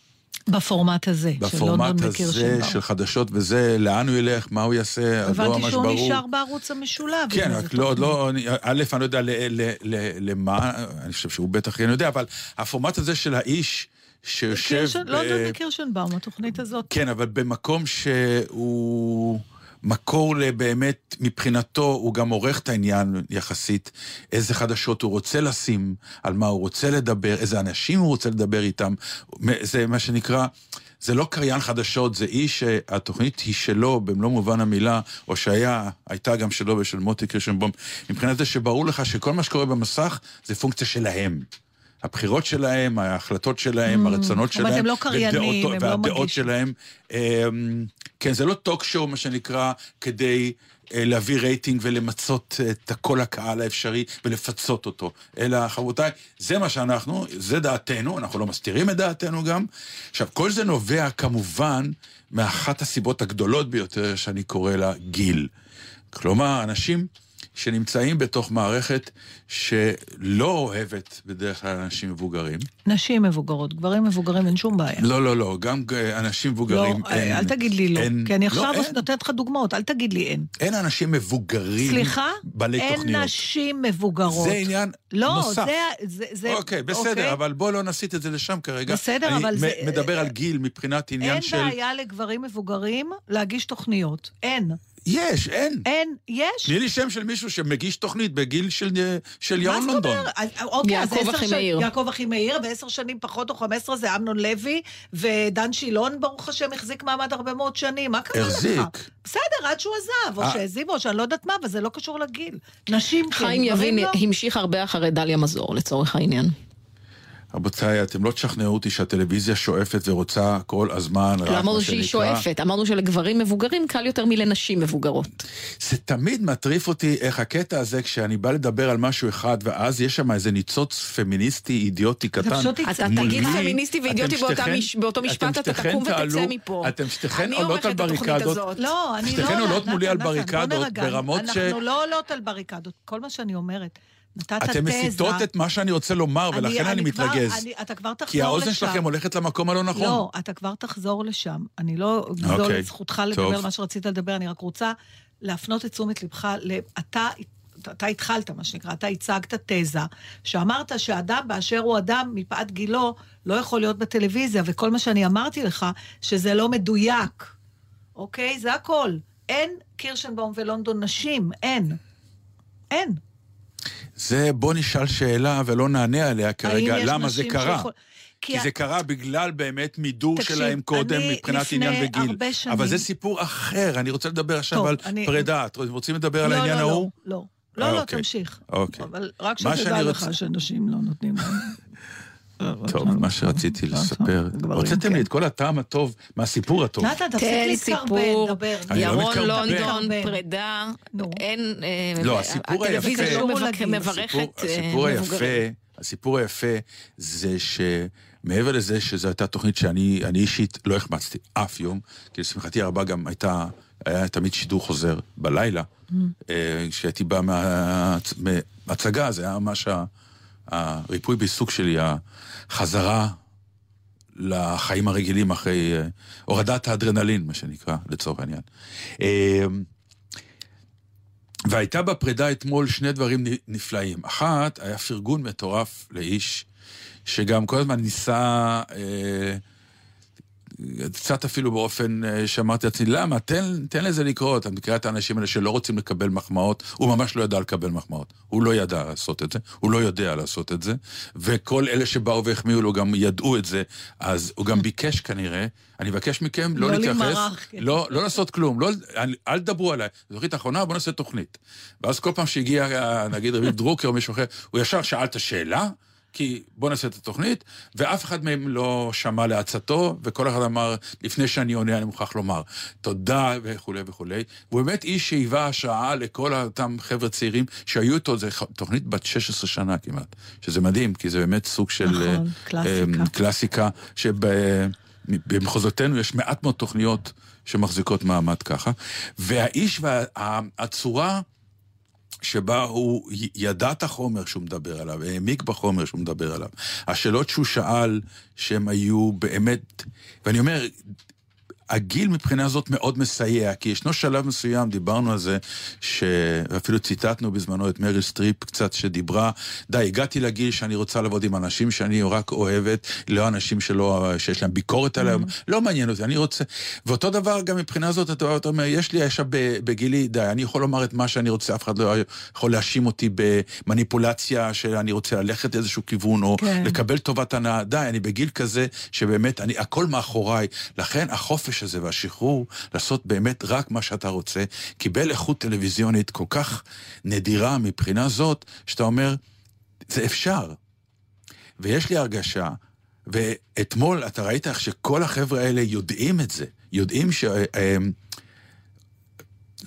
בפורמט הזה, של בפורמט הזה. של חדשות וזה, לאן הוא ילך, מה הוא יעשה, עוד לא הבנתי ממש שהוא ברור. נשאר בערוץ המשולב. כן, רק לא, עוד. לא, א', אני לא יודע ל- ל- ל- למה, אני חושב שהוא בטח כן יודע, אבל הפורמט הזה של האיש שיושב... קירשן- ב- לונדון וקירשנבאום, התוכנית הזאת. כן, אבל במקום שהוא מקור לבאמת, מבחינתו, הוא גם עורך את העניין יחסית, איזה חדשות הוא רוצה לשים, על מה הוא רוצה לדבר, איזה אנשים הוא רוצה לדבר איתם. זה מה שנקרא... זה לא קריין חדשות, זה איש שהתוכנית היא שלו במלוא מובן המילה, או שהיה, הייתה גם שלו ושל מוטי קירשנבום, מבחינת זה שברור לך שכל מה שקורה במסך זה פונקציה שלהם. הבחירות שלהם, ההחלטות שלהם, הרצונות Mm, זאת אומרת, שלהם, הם לא קריינים, הם לא והדעות מגישים. שלהם. אמ, כן, זה לא טוק שואו, מה שנקרא, כדי אה, להביא רייטינג ולמצות את כל הקהל האפשרי ולפצות אותו. אלא, חברותיי, זה מה שאנחנו, זה דעתנו, אנחנו לא מסתירים את דעתנו גם. עכשיו, כל זה נובע כמובן מאחת הסיבות הגדולות ביותר שאני קורא לה גיל. כלומר, אנשים שנמצאים בתוך מערכת שלא אוהבת בדרך כלל אנשים מבוגרים. נשים מבוגרות, גברים מבוגרים, אין שום בעיה. לא, לא, לא, גם אה, אנשים לא, מבוגרים אין. אל תגיד לי לא, אין- כי אני לא, עכשיו אין. נותנת לך דוגמאות, אל תגיד לי אין. אין אנשים מבוגרים סליחה? בעלי אין תוכניות. נשים מבוגרות. זה עניין לא, נוסף. זה... זה, זה אוקיי, בסדר, אוקיי? אבל בוא לא נסיט את זה לשם כרגע. בסדר, אני אבל זה- מדבר על גיל מבחינת עניין אין של... בעיה לגברים מבוגרים להגיש תוכניות. אין. יש, אין. אין, יש. תני לי שם של מישהו שמגיש תוכנית בגיל של, של מה ירון זאת לונדון. אומרת? אז, אוקיי, אז יעקב עשר אחימאיר. שנים- יעקב אחימאיר, ועשר שנים פחות או חמש עשרה זה אמנון לוי, ודן שילון, ברוך השם, החזיק מעמד הרבה מאוד שנים. מה קרה לך? החזיק. בסדר, עד שהוא עזב, או אה. שהעזיבו, או שאני לא יודעת מה, אבל זה לא קשור לגיל. נשים כן, חיים יבין לא. המשיך הרבה אחרי דליה מזור, לצורך העניין. רבותיי, אתם לא תשכנעו אותי שהטלוויזיה שואפת ורוצה כל הזמן, רק לא מה אמרנו שהיא שנקרא- שואפת, אמרנו שלגברים מבוגרים קל יותר מלנשים מבוגרות. זה תמיד מטריף אותי איך הקטע הזה, כשאני בא לדבר על משהו אחד, ואז יש שם איזה ניצוץ פמיניסטי אידיוטי קטן. אתה תגיד מי, פמיניסטי ואידיוטי באותו אתם משפט, אתה תקום ותצא מפה. אתם שתיכן אני עולות על עורכת את התוכנית בריקדות. הזאת. לא, אני לא... שתיכן עולות מולי על בריקדות נרגע. ברמות ש- אנחנו לא עולות על בריקדות. כל מה שאני אומרת, נתת תזה... אתם מסיטות את מה שאני רוצה לומר, ולכן אני כבר- מתרגז. אני- אתה כבר תחזור לשם. כי האוזן שלכם הולכת למקום הלא נכון. לא, אתה כבר תחזור לשם. אני לא אגזול אוקיי, את זכותך לדבר. על מה שרצית לדבר, אני רק רוצה להפנות את תשומת לבך, אתה... אתה התחלת, מה שנקרא, אתה הצגת תזה, שאמרת שאדם באשר הוא אדם, מפאת גילו, לא יכול להיות בטלוויזיה, וכל מה שאני אמרתי לך, שזה לא מדויק. אוקיי? זה הכל. אין קירשנבאום ולונדון נשים, אין. אין. זה בוא נשאל שאלה ולא נענה עליה כרגע, למה זה קרה. שיכול- כי זה קרה בגלל באמת מידור תקשיב, שלהם קודם מבחינת עניין וגיל. שנים- אבל זה סיפור אחר, אני רוצה לדבר עכשיו טוב, על אני- פרידה. אתם רוצים לדבר על לא, העניין לא, לא, ההוא? לא. אה, לא, לא, אוקיי. תמשיך. אוקיי. אבל רק שתדע לך רוצה- שאנשים לא נותנים. טוב, מה שרציתי לספר. הוצאתם לי כן. את כל הטעם הטוב מהסיפור הטוב. נתן, תפסיק להתקרבן, דבר. לא ירון. לונדון. פרידה. אין... אה, לא, הסיפור הטלוויזיה היפה- לא. מברכת הסיפור, אה, הסיפור היפה, מבוגרים. הסיפור היפה זה שמעבר לזה שזו הייתה תוכנית שאני אני אישית לא החמצתי אף יום, כי לשמחתי הרבה גם הייתה היה תמיד שידור חוזר בלילה. אה, כשהייתי בא מה- מהצגה, זה היה ממש הריפוי בעיסוק שלי, החזרה לחיים הרגילים אחרי אה, הורדת האדרנלין, מה שנקרא, לצורך העניין. אה, והייתה בפרידה אתמול שני דברים נפלאים. אחת, היה פרגון מטורף לאיש שגם כל הזמן ניסה, אה, קצת אפילו באופן אה, שאמרתי לעצמי, למה? תן, תן לזה לקרות. אתה מכיר את האנשים האלה שלא רוצים לקבל מחמאות, הוא ממש לא ידע לקבל מחמאות. הוא לא ידע לעשות את זה, הוא לא יודע לעשות את זה, וכל אלה שבאו והחמיאו לו גם ידעו את זה, אז הוא גם ביקש כנראה, אני מבקש מכם לא, לא להתייחס, להימרח, כן. לא, לא לעשות כלום, לא, אל, אל תדברו עליי. תוכנית אחרונה, בוא נעשה תוכנית. ואז כל פעם שהגיע, אה, נגיד רביב דרוקר או מישהו אחר, הוא ישר שאל את השאלה, כי בוא נעשה את התוכנית, ואף אחד מהם לא שמע לעצתו, וכל אחד אמר, לפני שאני עונה, אני מוכרח לומר, תודה וכולי וכולי. והוא באמת איש שהיווה השראה לכל אותם חבר'ה צעירים שהיו איתו, זו תוכנית בת 16 שנה כמעט, שזה מדהים, כי זה באמת סוג של... נכון, אה, קלאסיקה. אה, קלאסיקה, שבמחוזותינו יש מעט מאוד תוכניות שמחזיקות מעמד ככה. והאיש והצורה שבה הוא ידע את החומר שהוא מדבר עליו, העמיק בחומר שהוא מדבר עליו. השאלות שהוא שאל, שהן היו באמת, ואני אומר, הגיל מבחינה זאת מאוד מסייע, כי ישנו שלב מסוים, דיברנו על זה, שאפילו ציטטנו בזמנו את מריל סטריפ קצת, שדיברה, די, הגעתי לגיל שאני רוצה לעבוד עם אנשים שאני רק אוהבת, לא אנשים שלא, שיש להם ביקורת עליהם, לא מעניין אותי, אני רוצה... ואותו דבר גם מבחינה זאת, אתה אומר, יש לי עכשיו בגילי, די, אני יכול לומר את מה שאני רוצה, אף אחד לא יכול להאשים אותי במניפולציה, שאני רוצה ללכת לאיזשהו כיוון, או כן. לקבל טובת הנאה. די, אני בגיל כזה שבאמת, אני, הכל מאחוריי. לכן החופש הזה והשחרור לעשות באמת רק מה שאתה רוצה, קיבל איכות טלוויזיונית כל כך נדירה מבחינה זאת, שאתה אומר, זה אפשר. ויש לי הרגשה, ואתמול אתה ראית איך שכל החבר'ה האלה יודעים את זה, יודעים ש...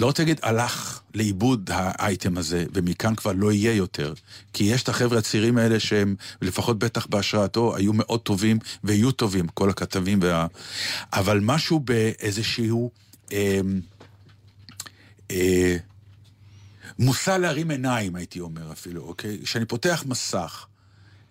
לא רוצה להגיד הלך לאיבוד האייטם הזה, ומכאן כבר לא יהיה יותר. כי יש את החבר'ה הצעירים האלה שהם, לפחות בטח בהשראתו, היו מאוד טובים ויהיו טובים, כל הכתבים וה... אבל משהו באיזשהו... אה, אה, מושא להרים עיניים, הייתי אומר אפילו, אוקיי? כשאני פותח מסך,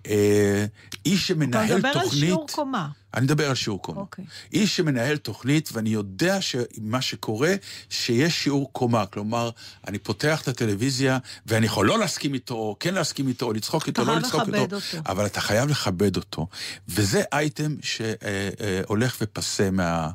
אה, איש אתה שמנהל מדבר תוכנית... על שיעור קומה. אני מדבר על שיעור קומה. אוקיי. איש שמנהל תוכנית, ואני יודע שמה שקורה, שיש שיעור קומה. כלומר, אני פותח את הטלוויזיה, ואני יכול לא להסכים איתו, או כן להסכים איתו, או לצחוק איתו, לא חייב לצחוק איתו. לכבד אותו. אבל אתה חייב לכבד אותו. וזה אייטם שהולך ופסה מה...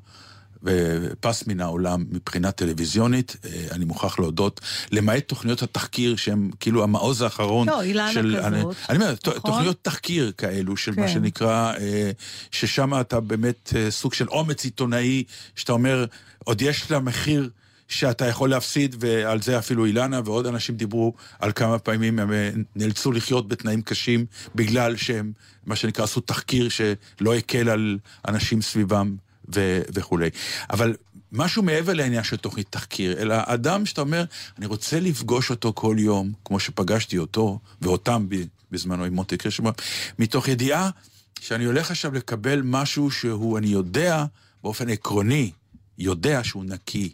ופס מן העולם מבחינה טלוויזיונית, אה, אני מוכרח להודות, למעט תוכניות התחקיר שהן כאילו המעוז האחרון לא, אילנה של... כזאת, אני, אני אומר, נכון? תוכניות תחקיר כאלו, של מה כן. שנקרא, אה, ששם אתה באמת אה, סוג של אומץ עיתונאי, שאתה אומר, עוד יש לה מחיר שאתה יכול להפסיד, ועל זה אפילו אילנה ועוד אנשים דיברו על כמה פעמים הם נאלצו לחיות בתנאים קשים, בגלל שהם, מה שנקרא, עשו תחקיר שלא הקל על אנשים סביבם ו- וכולי. אבל משהו מעבר לעניין של תוכנית תחקיר, אלא אדם שאתה אומר, אני רוצה לפגוש אותו כל יום, כמו שפגשתי אותו, ואותם בזמנו עם מוטי קרשמן, מתוך ידיעה שאני הולך עכשיו לקבל משהו שהוא, אני יודע, באופן עקרוני, יודע שהוא נקי.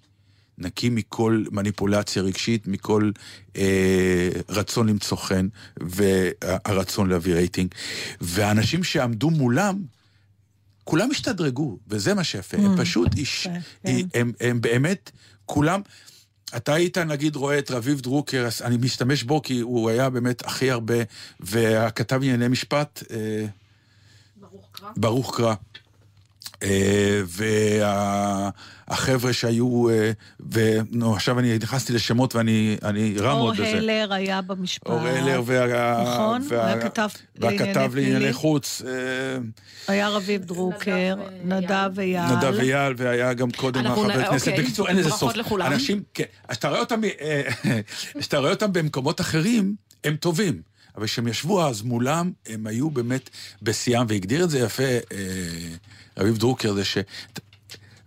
נקי מכל מניפולציה רגשית, מכל אה, רצון למצוא חן והרצון להביא רייטינג. והאנשים שעמדו מולם, כולם השתדרגו, וזה מה שיפה. הם פשוט, איש, כן. הם, הם באמת, כולם... אתה היית, נגיד, רואה את רביב דרוקר, אני משתמש בו כי הוא היה באמת הכי הרבה, והכתב לענייני משפט, אה, ברוך קרא. אה, והחבר'ה שהיו, אה, ונו, עכשיו אני נכנסתי לשמות ואני אני רע אור מאוד בזה. הלר היה במשפט. אור הלר וה... נכון, והכתב לענייני. חוץ, אה, היה רביב דרוקר, נדב אייל. נדב אייל, והיה גם קודם החבר כנסת. אוקיי. בקיצור, אין לזה ברכות סוף. לכולם. אנשים, כן, אז אתה רואה אותם, כשאתה רואה אותם במקומות אחרים, הם טובים. אבל כשהם ישבו אז מולם, הם היו באמת בשיאם, והגדיר את זה יפה רביב דרוקר, זה ש...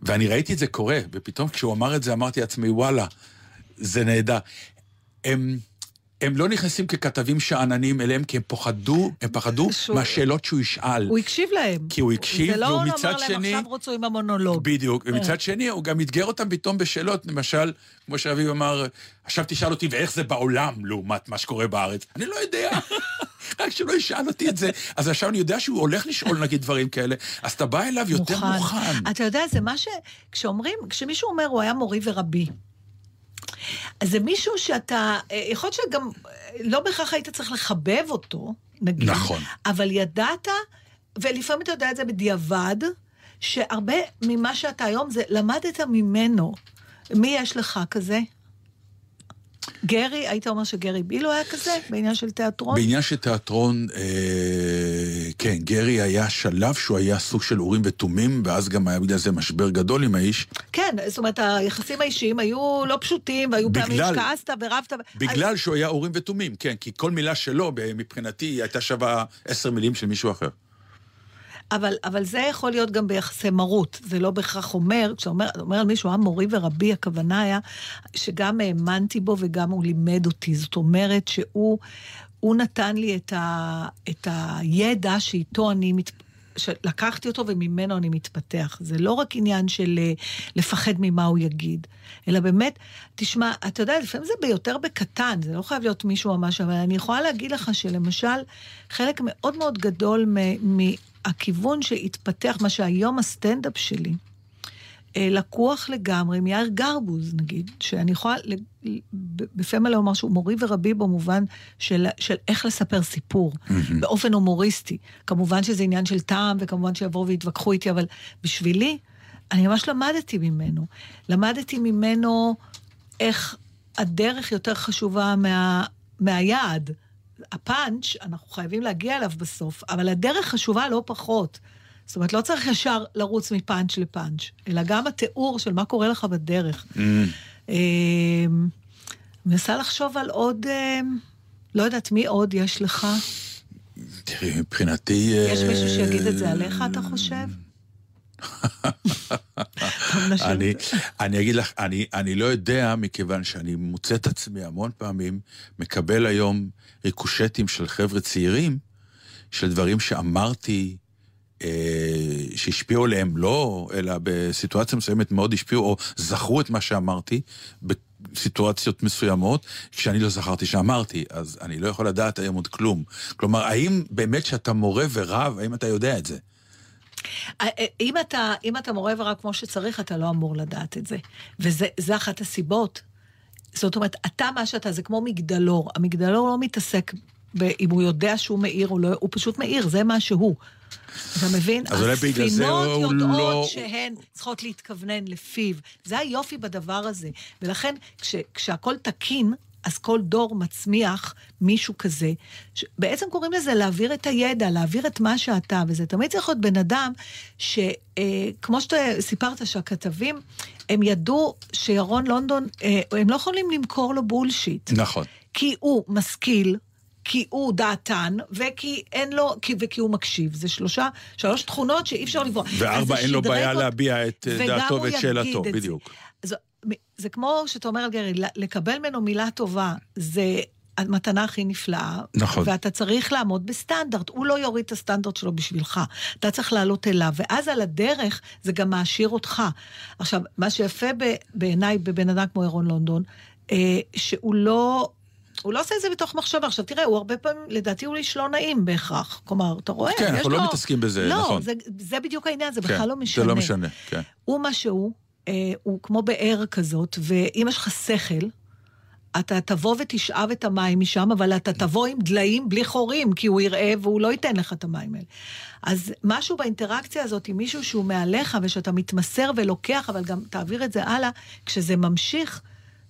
ואני ראיתי את זה קורה, ופתאום כשהוא אמר את זה, אמרתי לעצמי, וואלה, זה נהדר. הם, הם לא נכנסים ככתבים שאננים אליהם, כי הם פחדו, הם פחדו שהוא- מהשאלות שהוא ישאל. הוא הקשיב להם. כי הוא הקשיב, זה לא והוא הוא מצד אמר להם, שני- עכשיו רוצו עם המונולוג. בדיוק, אה. ומצד שני הוא גם אתגר אותם פתאום בשאלות, למשל, כמו שאביב אמר, עכשיו תשאל אותי ואיך זה בעולם לעומת מה שקורה בארץ. אני לא יודע, רק שלא ישאל אותי את זה. אז עכשיו אני יודע שהוא הולך לשאול נגיד דברים כאלה, אז אתה בא אליו יותר מוכן. אתה יודע, זה מה ש... כשאומרים, כשמישהו אומר, הוא היה מורי ורבי, אז זה מישהו שאתה, יכול להיות שגם אה, לא בהכרח היית צריך לחבב אותו, נגיד. נכון. אבל ידעת, ולפעמים אתה יודע את זה בדיעבד, שהרבה ממה שאתה היום זה למדת ממנו. מי יש לך כזה? גרי, היית אומר שגרי בילו היה כזה, בעניין של תיאטרון? בעניין של תיאטרון, אה, כן, גרי היה שלב שהוא היה סוג של אורים ותומים, ואז גם היה בגלל זה משבר גדול עם האיש, כן, זאת אומרת, היחסים האישיים היו לא פשוטים, והיו פעמים בגלל- שכעסת ורבת. בגלל שהוא היה אורים ותומים, כן, כי כל מילה שלו, מבחינתי, הייתה שווה עשר מילים של מישהו אחר. אבל, אבל זה יכול להיות גם ביחסי מרות. זה לא בהכרח אומר, כשאומר אומר על מישהו, היה מורי ורבי, הכוונה היה שגם האמנתי בו וגם הוא לימד אותי. זאת אומרת שהוא הוא נתן לי את, ה, את הידע שאיתו אני מת... לקחתי אותו וממנו אני מתפתח. זה לא רק עניין של אה, לפחד ממה הוא יגיד, אלא באמת, תשמע, אתה יודע, לפעמים זה ביותר בקטן, זה לא חייב להיות מישהו ממש, אבל אני יכולה להגיד לך שלמשל, חלק מאוד מאוד גדול מ- מהכיוון שהתפתח, מה שהיום הסטנדאפ שלי, אה, לקוח לגמרי מיאיר גרבוז, נגיד, שאני יכולה בפה מלא לומר שהוא מורי ורבי במובן של, של איך לספר סיפור, באופן הומוריסטי. כמובן שזה עניין של טעם, וכמובן שיבואו ויתווכחו איתי, אבל בשבילי, אני ממש למדתי ממנו. למדתי ממנו איך הדרך יותר חשובה מה, מהיעד. הפאנץ', אנחנו חייבים להגיע אליו בסוף, אבל הדרך חשובה לא פחות. זאת אומרת, לא צריך ישר לרוץ מפאנץ' לפאנץ', אלא גם התיאור של מה קורה לך בדרך. אה, מנסה לחשוב על עוד, אה, לא יודעת, מי עוד יש לך? תראי, מבחינתי... יש מישהו אה, שיגיד את זה עליך, אתה חושב? אני. אני אגיד לך, אני, אני לא יודע, מכיוון שאני מוצא את עצמי המון פעמים, מקבל היום ריקושטים של חבר'ה צעירים, של דברים שאמרתי, אה, שהשפיעו עליהם לא, אלא בסיטואציה מסוימת מאוד השפיעו, או זכרו את מה שאמרתי, בסיטואציות מסוימות, כשאני לא זכרתי שאמרתי, אז אני לא יכול לדעת היום עוד כלום. כלומר, האם באמת שאתה מורה ורב, האם אתה יודע את זה? אה, אה, אם אתה, אם אתה מורה ורק כמו שצריך, אתה לא אמור לדעת את זה. וזה אחת הסיבות. זאת אומרת, אתה מה שאתה, זה כמו מגדלור. המגדלור לא מתעסק ב, אם הוא יודע שהוא מאיר או לא, הוא פשוט מאיר, זה מה שהוא. אתה מבין? אז אולי בגלל זה הוא הספינות לא- יודעות שהן צריכות להתכוונן לפיו. זה היופי בדבר הזה. ולכן, כש, כשהכול תקין, אז כל דור מצמיח מישהו כזה. ש... בעצם קוראים לזה להעביר את הידע, להעביר את מה שאתה, וזה תמיד צריך להיות בן אדם שכמו שאתה סיפרת שהכתבים, הם ידעו שירון לונדון, אה, הם לא יכולים למכור לו בולשיט. נכון. כי הוא משכיל, כי הוא דעתן, וכי אין לו, כי, וכי הוא מקשיב. זה שלושה, שלוש תכונות שאי אפשר לברוח. וארבע, אין לו בעיה להביע את אה, דעתו ואת שאלתו, זה. זה כמו שאתה אומר גרי, לקבל ממנו מילה טובה, זה המתנה הכי נפלאה. נכון. ואתה צריך לעמוד בסטנדרט, הוא לא יוריד את הסטנדרט שלו בשבילך. אתה צריך לעלות אליו, ואז על הדרך זה גם מעשיר אותך. עכשיו, מה שיפה בעיניי בבן אדם כמו ירון לונדון, אה, שהוא לא... הוא לא עושה את זה בתוך מחשבה. עכשיו, תראה, הוא הרבה פעמים, לדעתי הוא איש לא נעים בהכרח. כלומר, אתה רואה, כן, יש אנחנו לו... לא מתעסקים בזה, לא, נכון. זה, זה בדיוק העניין, זה כן, בכלל לא משנה. זה לא משנה, כן. הוא מה שהוא, אה, הוא כמו באר כזאת, ואם יש לך שכל, אתה תבוא ותשאב את המים משם, אבל אתה תבוא עם דליים בלי חורים, כי הוא יראה והוא לא ייתן לך את המים האלה. אז משהו באינטראקציה הזאת עם מישהו שהוא מעליך, ושאתה מתמסר ולוקח, אבל גם תעביר את זה הלאה, כשזה ממשיך,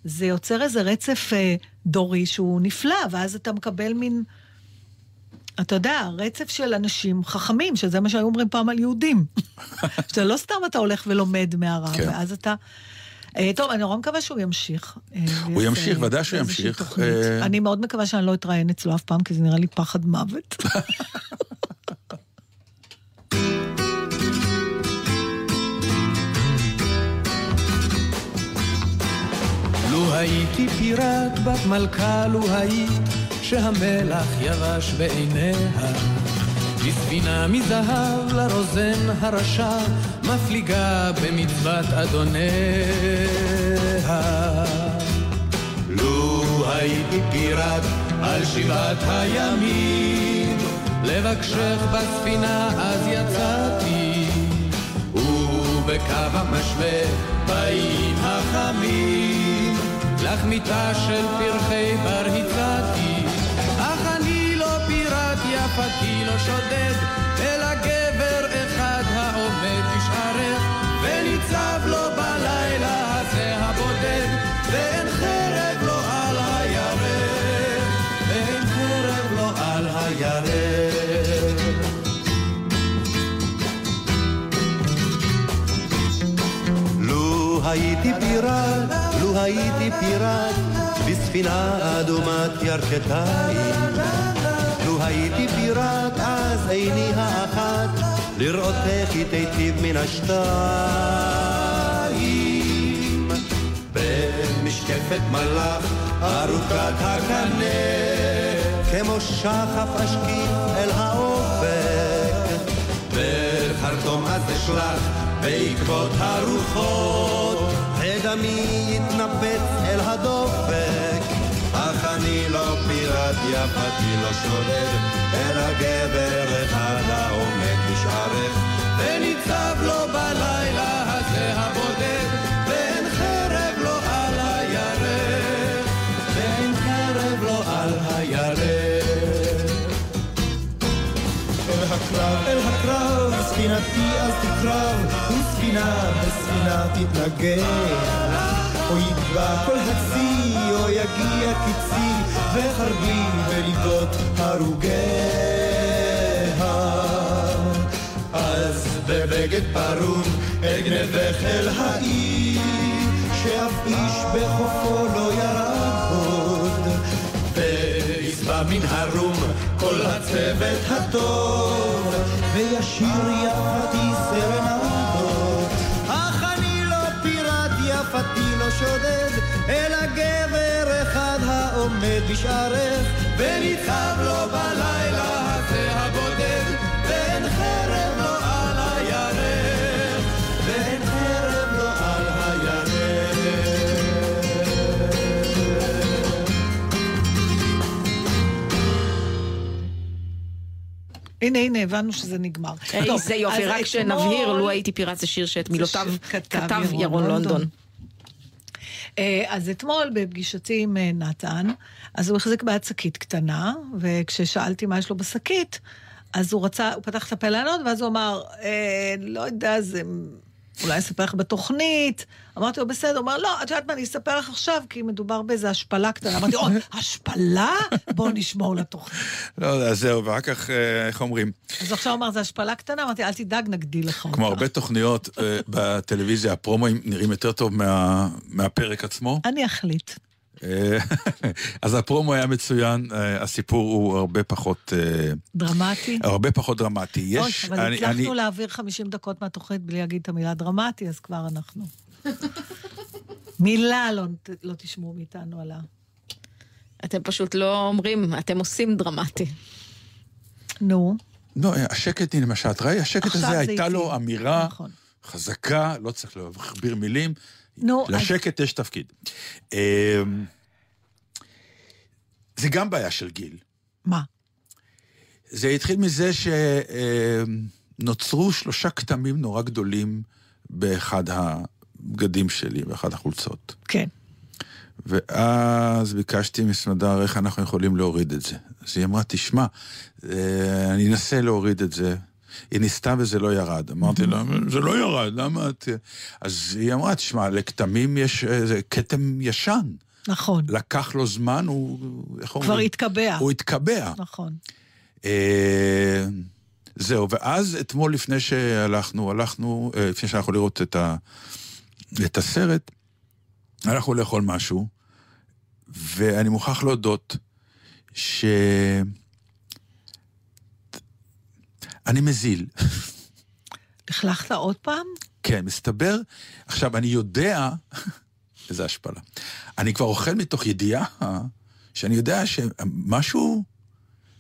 זה יוצר איזה רצף אה, דורי שהוא נפלא, ואז אתה מקבל מין... אתה יודע, רצף של אנשים חכמים, שזה מה שהיו אומרים פעם על יהודים. שאתה לא סתם אתה הולך ולומד מהרב, כן. ואז אתה... אה, טוב, אני נורא מקווה שהוא ימשיך. אה, הוא ימשיך, ודאי שהוא ימשיך. אה, אני מאוד מקווה שאני לא אתראיין אצלו אף פעם, כי זה נראה לי פחד מוות. לו הייתי פיראט בת מלכה, לו היית שהמלח יבש בעיניה. בספינה מזהב לרוזן הרשע, מפליגה במצוות אדוניה. לו הייתי פיראט על שבעת הימים, לבקשך בספינה אז יצאתי, ובקו המשווה באים החמים, לך מיטה של פרחי בר הצעתי, יפתי לא שודד, אלא גבר אחד העומד בשערך, וניצב לו בלילה הזה הבודד, ואין חרב לו על הירך, ואין חרב לו על הירך. לו הייתי פיראט, לו הייתי פיראט, בספינה אדומת ירכתיים. הייתי פיראט, אז עיני האחת, לראותך היא תיטיב מן השתיים. במשקפת מלאך, ארוכת הקנה, כמו שחף אשקיף אל האופק. בחרטום אז אשלח בעקבות הרוחות, ודמי יתנפץ אל הדופק. יפתי לא שודד, אלא גבר אחד העומד בשערך, וניצב לו בלילה הזה הבודד, ואין חרב לו על הירך, ואין חרב לו על הירך. אל הקרב, אל הקרב, ספינתי אז תקרב, וספינה בספינה תתנגח. או יגבע כל הצי, או יגיע קצי, וחרבי בליבות הרוגיה. אז בבגד פרום אגנבך אל העיר, שאף איש בחופו לא ירד עוד. וישבע מן הרום כל הצוות הטוב, וישיר יפתי סרנדות. אך אני לא פיראט יפתי לא שודד, אלא בשערך, וניצב לו בלילה הזה הבודד, ואין חרב לו על הירך, ואין חרב לו על הירך. הנה, הנה, הבנו שזה נגמר. איזה יופי, אז רק שנבהיר, לו הייתי פיראט זה שיר שאת מילותיו כתב ירון לונדון. אה, אז אתמול בפגישתי עם אה, נתן, אז הוא החזיק ביד שקית קטנה, וכששאלתי מה יש לו בשקית, אז הוא רצה, הוא פתח את הפה לענות, ואז הוא אמר, אה, לא יודע, זה... אולי אספר לך בתוכנית. אמרתי לו, בסדר. הוא אמר, לא, את יודעת מה, אני אספר לך עכשיו, כי מדובר באיזה השפלה קטנה. אמרתי, אוי, השפלה? בואו נשמור לתוכנית. לא זהו, ואחר כך, אה, איך אומרים? אז עכשיו הוא אמר, זה השפלה קטנה? אמרתי, אל תדאג, נגדיל לך אותה. כמו הרבה תוכניות אה, בטלוויזיה, הפרומואים נראים יותר טוב מה- מהפרק עצמו. אני אחליט. אה, אז הפרומו היה מצוין, אה, הסיפור הוא הרבה פחות, אה, דרמטי. הרבה פחות דרמטי. אוי, יש, אבל אני- הצלחנו אני- להעביר 50 דקות מהתוכנית בלי להגיד את המילה דרמטי, אז כבר אנחנו. מילה לא, לא תשמעו מאיתנו על ה... אתם פשוט לא אומרים, אתם עושים דרמטי. נו, לא, השקט, הנה מה שאת ראי, השקט הזה זה הייתה לו איטי. אמירה נכון. חזקה, לא צריך להכביר מילים. נו, אז- לשקט יש תפקיד. אה, זה גם בעיה של גיל. מה? זה התחיל מזה שנוצרו שלושה כתמים נורא גדולים באחד הבגדים שלי, באחד החולצות. כן. ואז ביקשתי מסמדר איך אנחנו יכולים להוריד את זה. אז היא אמרה, תשמע, אה, אני אנסה להוריד את זה. היא ניסתה וזה לא ירד. אמרתי לה, זה לא ירד, למה את... אז היא אמרה, תשמע, לכתמים יש איזה כתם ישן. נכון. לקח לו זמן, הוא... איך אומרים? כבר התקבע. הוא התקבע. נכון. אה, זהו, ואז אתמול לפני שהלכנו, הלכנו, אה, לפני שהלכנו לראות את, ה, את הסרט, הלכנו לאכול משהו, ואני מוכרח להודות ש... אני מזיל. לכלכת עוד פעם? כן, מסתבר, עכשיו, אני יודע איזה השפלה. אני כבר אוכל מתוך ידיעה שאני יודע שמשהו,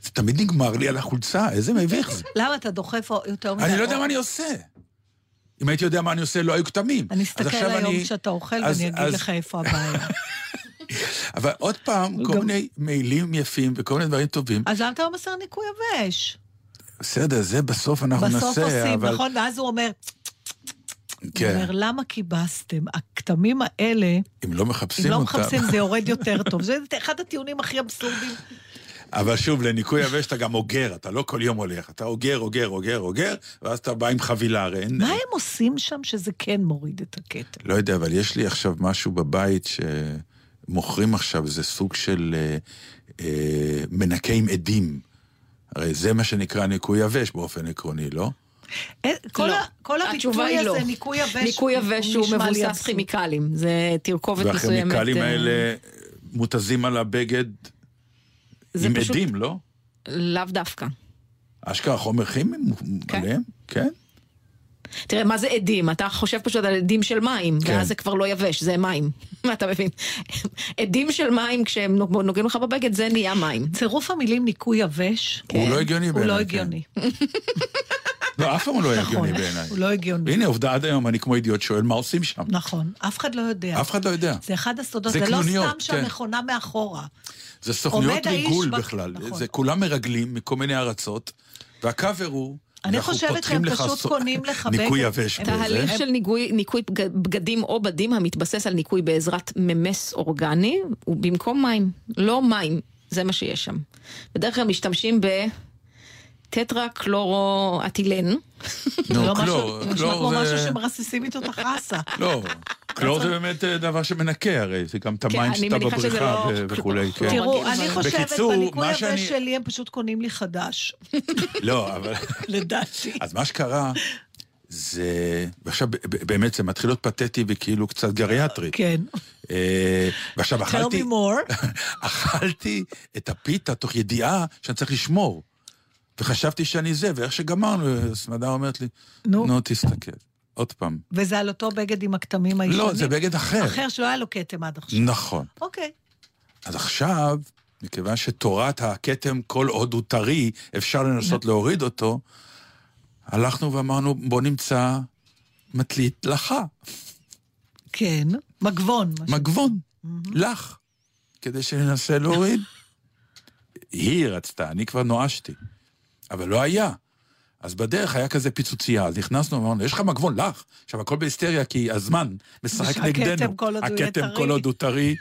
זה תמיד נגמר לי על החולצה, איזה מביך זה. למה אתה דוחף יותר מדי? אני לא יודע מה אני עושה. אם הייתי יודע מה אני עושה, לא היו כתמים. אני אסתכל היום אני- כשאתה אוכל אז- ואני אגיד אז- לך איפה הבעיה. אבל עוד פעם, כל גם- מיני מעילים יפים וכל מיני דברים טובים. אז למה אתה לא מסר ניקוי יבש? בסדר, זה בסוף אנחנו נעשה, בסוף עושים, אבל... נכון? ואז הוא אומר, הוא כן, אומר, למה כיבסתם? הכתמים האלה, אם לא אם מחפשים לא אותם... מחפשים זה יורד יותר טוב. זה אחד הטיעונים הכי אבסורדים. אבל שוב, לניקוי יבש אתה גם אוגר, אתה לא כל יום הולך, אתה אוגר, אוגר, אוגר, אוגר, ואז אתה בא עם חבילה, הרי אין... מה הם עושים שם שזה כן מוריד את הכתם? לא יודע, אבל יש לי עכשיו משהו בבית שמוכרים עכשיו, זה סוג של אה, אה, מנקה עם עדים. הרי זה מה שנקרא ניקוי יבש באופן עקרוני, לא? אה, כל לא. ה- כל הביטוי היא לא. הזה, ניקוי יבש, ניקוי יבש הוא מבוסס. כימיקלים, זה תרכובת מסוימת. והכימיקלים אה, האלה מותזים על הבגד עם פשוט- עדים, לא? לאו דווקא. אשכרה חומר כימי כן. עליהם? כן. תראה, מה זה עדים? אתה חושב פשוט על עדים של מים, כן. ואז זה כבר לא יבש, זה מים. אתה מבין? עדים של מים, כשהם נוג- נוגעים לך בבגד, זה נהיה מים. צירוף המילים ניקוי יבש, הוא לא הגיוני הוא בעיניי. לא כן. הגיוני. לא, אף פעם הוא לא היה נכון, הגיוני בעיניי. הוא לא הגיוני. הנה, עובדה עד היום, אני כמו אידיוט שואל מה עושים שם. נכון, אף אחד לא יודע. אף אחד לא יודע. זה אחד הסודות, זה זה לא קנוניות, סתם כן. שהמכונה מאחורה. זה סוכנויות האיש ריגול בכלל. נכון. זה כולם מרגלים מכל מיני ארצות, והקאבר הוא... אני חושבת שהם פשוט קונים לך ניקוי בגד. יבש. הם- בזה. תהליך של ניקוי, ניקוי בג- בגדים או בדים המתבסס על ניקוי בעזרת ממס אורגני, הוא במקום מים. לא מים, זה מה שיש שם. בדרך כלל משתמשים בטטרה קלורו-אטילן. נו, זה לא משהו- קלור, נשמע קלור כמו זה- משהו שמרססים איתו את החסה. לא, קלור זה באמת אה, דבר שמנקה הרי, זה גם את כן, המים שאתה בבריכה לא. וכולי, כן. תראו, אני חושבת, בניקוי יבש שלי הם פשוט קונים לי חדש, לא, אבל... לדעתי. אז מה שקרה, זה... ועכשיו באמת זה מתחיל להיות פתטי וכאילו קצת גריאטרי. כן. אה, ועכשיו tell אכלתי... me more. אכלתי את הפיתה תוך ידיעה שאני צריך לשמור. וחשבתי שאני זה, ואיך שגמרנו, סמדה אומרת לי. נו, תסתכל. עוד פעם. וזה על אותו בגד עם הכתמים הישנים? לא, זה בגד אחר. אחר שלא היה לו כתם עד עכשיו. נכון. אוקיי. אז עכשיו, מכיוון שתורת הכתם, כל עוד הוא טרי, אפשר לנסות להוריד אותו, הלכנו ואמרנו, בוא נמצא מטלית לחה, כן. מגבון. מגבון, לך, כדי שננסה להוריד. היא רצתה, אני כבר נואשתי, אבל לא היה. אז בדרך היה כזה פיצוצייה, אז נכנסנו ואמרנו, יש לך מגבון, לך. עכשיו, הכל בהיסטריה, כי הזמן משחק נגדנו. הכתם. כל עוד הוא טרי.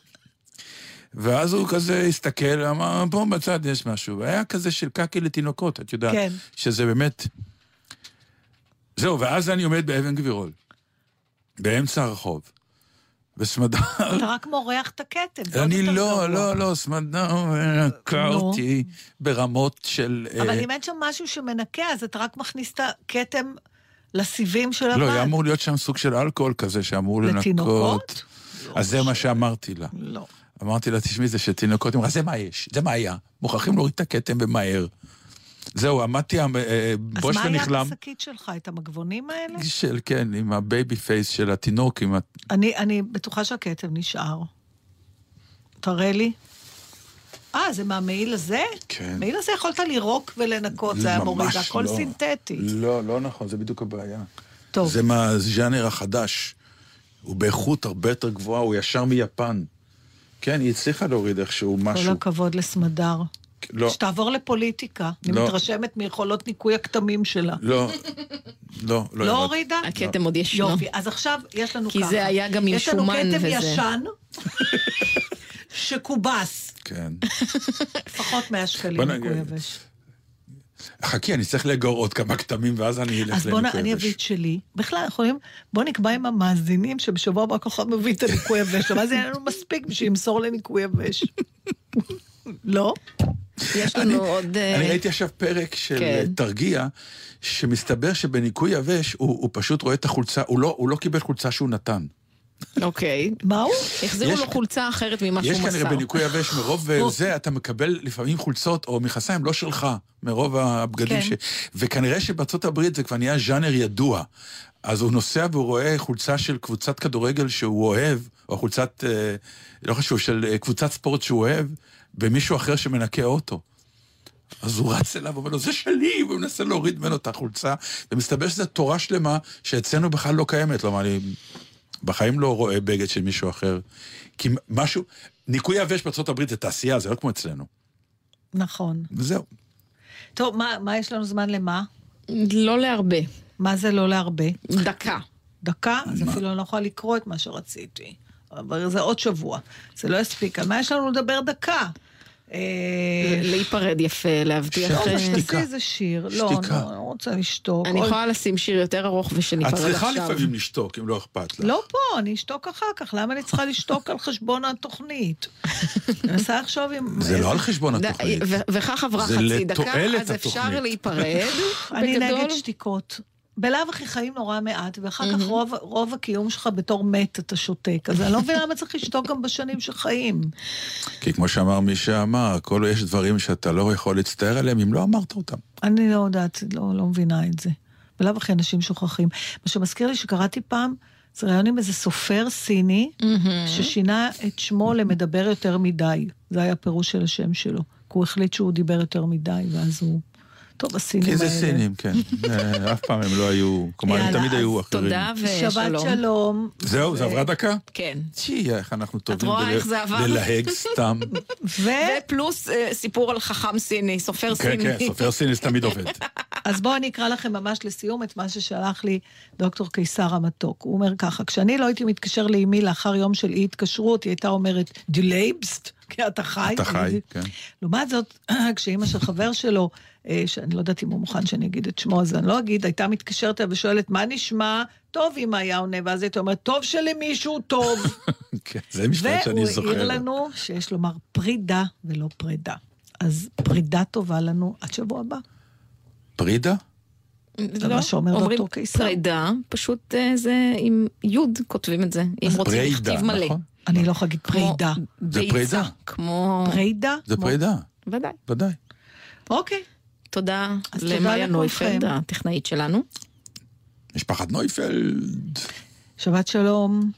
ואז הוא כזה הסתכל, אמר, פה בצד יש משהו. והיה כזה של קקי לתינוקות, את יודעת. כן. שזה באמת... זהו, ואז אני עומד באבן גבירול, באמצע הרחוב, וסמדר... אתה רק מורח את הכתם. אני לא. לא, לא, סמדר מנקה. אותי ברמות של... אבל אה, אם אין שם משהו שמנקה, אז אתה רק מכניס את הכתם לסיבים של הבד. לא, היה אמור להיות שם סוג של אלכוהול כזה שאמור לנקות. לתינוקות? אז זה מה שאמרתי לה. לא. אמרתי לה, תשמעי, זה של תינוקות, היא אמרה, זה מה יש, זה מה היה. מוכרחים להוריד את הכתם ומהר. זהו, עמדתי, אה, אז בוש מה היה ונכלם. בשקית שלך? את המגבונים האלה? של, כן, עם ה baby face של התינוק, עם ה... אני, אני בטוחה שהכתם נשאר. תראה לי. אה, זה מהמעיל הזה? כן. מעיל הזה יכולת לירוק ולנקות, זה היה מוריד, זה הכל לא. סינתטי. לא, לא נכון, זה בדיוק הבעיה. טוב, זה מהז'אנר החדש. הוא באיכות הרבה יותר גבוהה, הוא ישר מיפן. כן, היא הצליחה להוריד איכשהו כל משהו. הכבוד לסמדר. לא, שתעבור לפוליטיקה. אני לא. מתרשמת מיכולות ניקוי הכתמים שלה. לא, לא, לא. לא. הורידה? הכתם עוד ישנו. יופי, אז עכשיו יש לנו כי ככה. זה היה גם עם יש לנו שומן כתם וזה. ישן, שכובס, כן. לפחות 100 שקלים ניקוי. יבש. חכי, אני צריך לאגור עוד כמה כתמים, ואז אני אלך אז בוא, נ- לניקוי אני יבש. אביא את שלי. בכלל, אנחנו יכולים, בוא נקבע עם המאזינים שבשבוע הבא כל אחד מביא את הניקוי יבש, ואז יהיה לנו מספיק בשביל למסור לניקוי יבש. לא? יש לנו עוד... אה, אני ראיתי עכשיו פרק של כן. כן. תרגיע, שמסתבר שבניקוי יבש הוא, הוא פשוט רואה את החולצה, הוא לא, הוא לא קיבל חולצה שהוא נתן. אוקיי. מה הוא? החזירו יש- לו חולצה אחרת ממה שהוא יש מסר. כנראה בניקוי יבש מרוב אה, זה, אתה מקבל לפעמים חולצות או מכסיים לא שלך, מרוב הבגדים כן. ש... וכנראה שבארצות הברית זה כבר נהיה ז'אנר ידוע. אז הוא נוסע והוא רואה חולצה של קבוצת כדורגל שהוא אוהב, או חולצת, אה, לא חשוב, של אה, קבוצת ספורט שהוא אוהב, במישהו אחר שמנקה אוטו. אז הוא רץ אליו, אומר לו, זה שלי, והוא מנסה להוריד ממנו את החולצה, ומסתבר שזו תורה שלמה שאצלנו בכלל לא קיימת. כלומר, אני בחיים לא רואה בגד של מישהו אחר. כי משהו, ניקוי יבש בארצות הברית זה תעשייה, זה לא כמו אצלנו. נכון. וזהו. טוב, מה, מה יש לנו זמן למה? לא להרבה. מה זה לא להרבה? דקה. דקה? אז אפילו אני לא יכולה לקרוא את מה שרציתי. אבל זה עוד שבוע. זה לא יספיק. על מה יש לנו לדבר דקה? אה, להיפרד יפה, להבטיח... שתיקה. תעשי איזה שיר. לא, שתיקה. לא, אני לא רוצה לשתוק. אני יכולה לשים שיר יותר ארוך ושניפרד את עכשיו. צריכה לפעמים לשתוק, אם לא אכפת לך. לא פה, אני אשתוק אחר כך. למה אני צריכה לשתוק על חשבון התוכנית? אני מנסה לחשוב אם... זה לא על חשבון התוכנית. וכך עברה חצי דקה, אז אפשר. להיפרד. אני. נגד שתיקות. בלאו הכי חיים נורא מעט, ואחר כך רוב, רוב הקיום שלך בתור מת אתה שותק. אז אני לא מבינה למה צריך לשתוק גם בשנים שחיים. כי כמו שאמר מי שאמר, כל יש דברים שאתה לא יכול להצטער עליהם אם לא אמרת אותם. אני לא יודעת, לא, לא מבינה את זה. בלאו הכי אנשים שוכחים. מה שמזכיר לי שקראתי פעם, זה ראיון עם איזה סופר סיני, ששינה את שמו למדבר יותר מדי. זה היה הפירוש של השם שלו. כי הוא החליט שהוא דיבר יותר מדי, ואז הוא... טוב, הסינים כי האלה. זה סינים, כן. אה, אף פעם הם לא היו, כלומר, הם תמיד היו אחרים. תודה שבת ושלום. שלום. זהו, זה עברה דקה? כן. צ'י, איך אנחנו טובים רואה בל- איך זה עבר? ללהג סתם. ו... ופלוס אה, סיפור על חכם סיני, סופר כן, סיני. כן, סופר סיני זה תמיד עובד. אז בואו אני אקרא לכם ממש לסיום את מה ששלח לי דוקטור קיסר המתוק. הוא אומר ככה, כשאני לא הייתי מתקשר לאמי לאחר יום של אי התקשרות, היא הייתה אומרת, דילייבסט, כי אתה חי. אתה חי, כן. לעומת זאת, כשאימא של חבר שלו, שאני לא יודעת אם הוא מוכן שאני אגיד את שמו, אז אני לא אגיד, הייתה מתקשרת אליו ושואלת, מה נשמע? טוב, אמא היה עונה, ואז הייתה אומרת, טוב שלמישהו טוב. כן, זה משפט שאני והוא זוכר. העיר לנו שיש לומר פרידה ולא פרידה. אז פרידה טובה לנו עד שבוע הבא. פרידה? זה מה שאומר אומרים דוקטור קיסר. פרידה, פשוט אה, זה עם יוד כותבים את זה. אם רוצים פרידה, לכתיב מלא. נכון? אני לא יכולה להגיד פרידה. זה פרידה. כמו... פרידה? זה פרידה, ודאי. ודאי. אוקיי. תודה למאיה. נויפלד, הטכנאית שלנו. משפחת נויפלד. שבת שלום.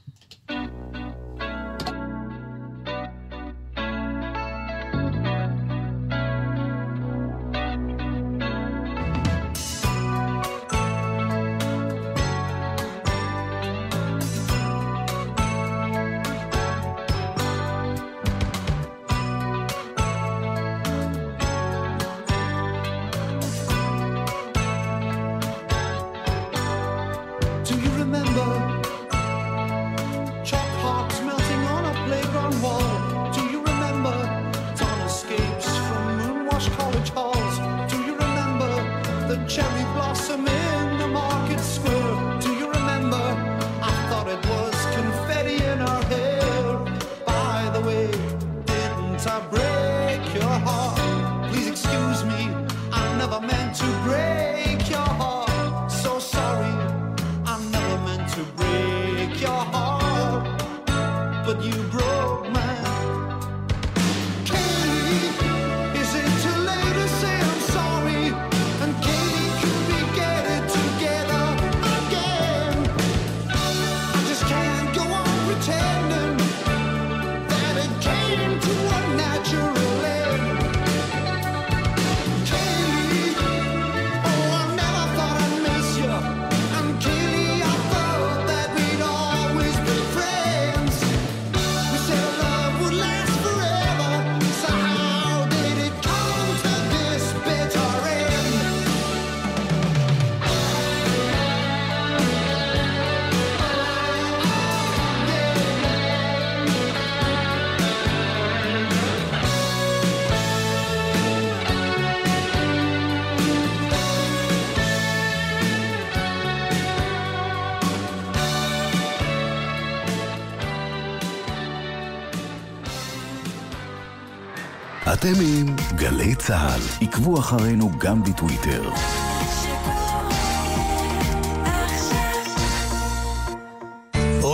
אתם עם גלי צה"ל. עקבו אחרינו גם בטוויטר.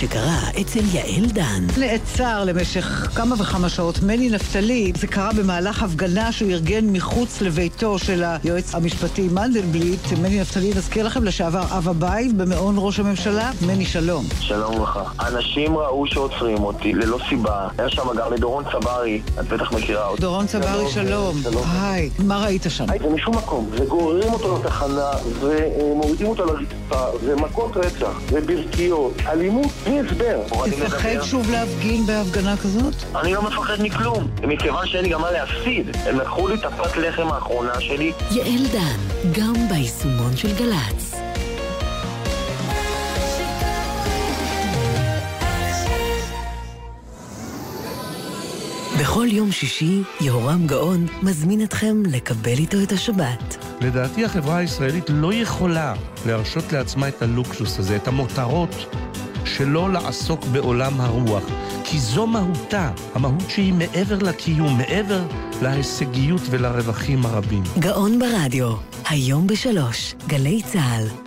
שקרה אצל יעל דן. נעצר למשך כמה וכמה שעות מני נפתלי. זה קרה במהלך הפגנה שהוא ארגן מחוץ לביתו של היועץ המשפטי מנדלבליט. מני נפתלי, נזכיר לכם, לשעבר אב הבית במעון ראש הממשלה. מני, שלום. שלום לך. אנשים ראו שעוצרים אותי ללא סיבה. היה שם גם לדורון צברי, את בטח מכירה אותי. דורון צברי, שלום. היי, מה ראית שם? זה משום מקום, וגוררים אותו לתחנה, ומורידים אותו לרצפה, ומכות רצח, וברכיות, אלימות בלי הסבר. תפחד שוב להפגין בהפגנה כזאת? אני לא מפחד מכלום, מכיוון שאין לי גם מה להפסיד. הם לקחו לי את הפת לחם האחרונה שלי. יעל דן, גם ביישומון של גל"צ. בכל יום שישי, יהורם גאון מזמין אתכם לקבל איתו את השבת. לדעתי החברה הישראלית לא יכולה להרשות לעצמה את הלוקסוס הזה, את המותרות, שלא לעסוק בעולם הרוח. כי זו מהותה, המהות שהיא מעבר לקיום, מעבר להישגיות ולרווחים הרבים. גאון ברדיו, היום בשלוש, גלי צה"ל.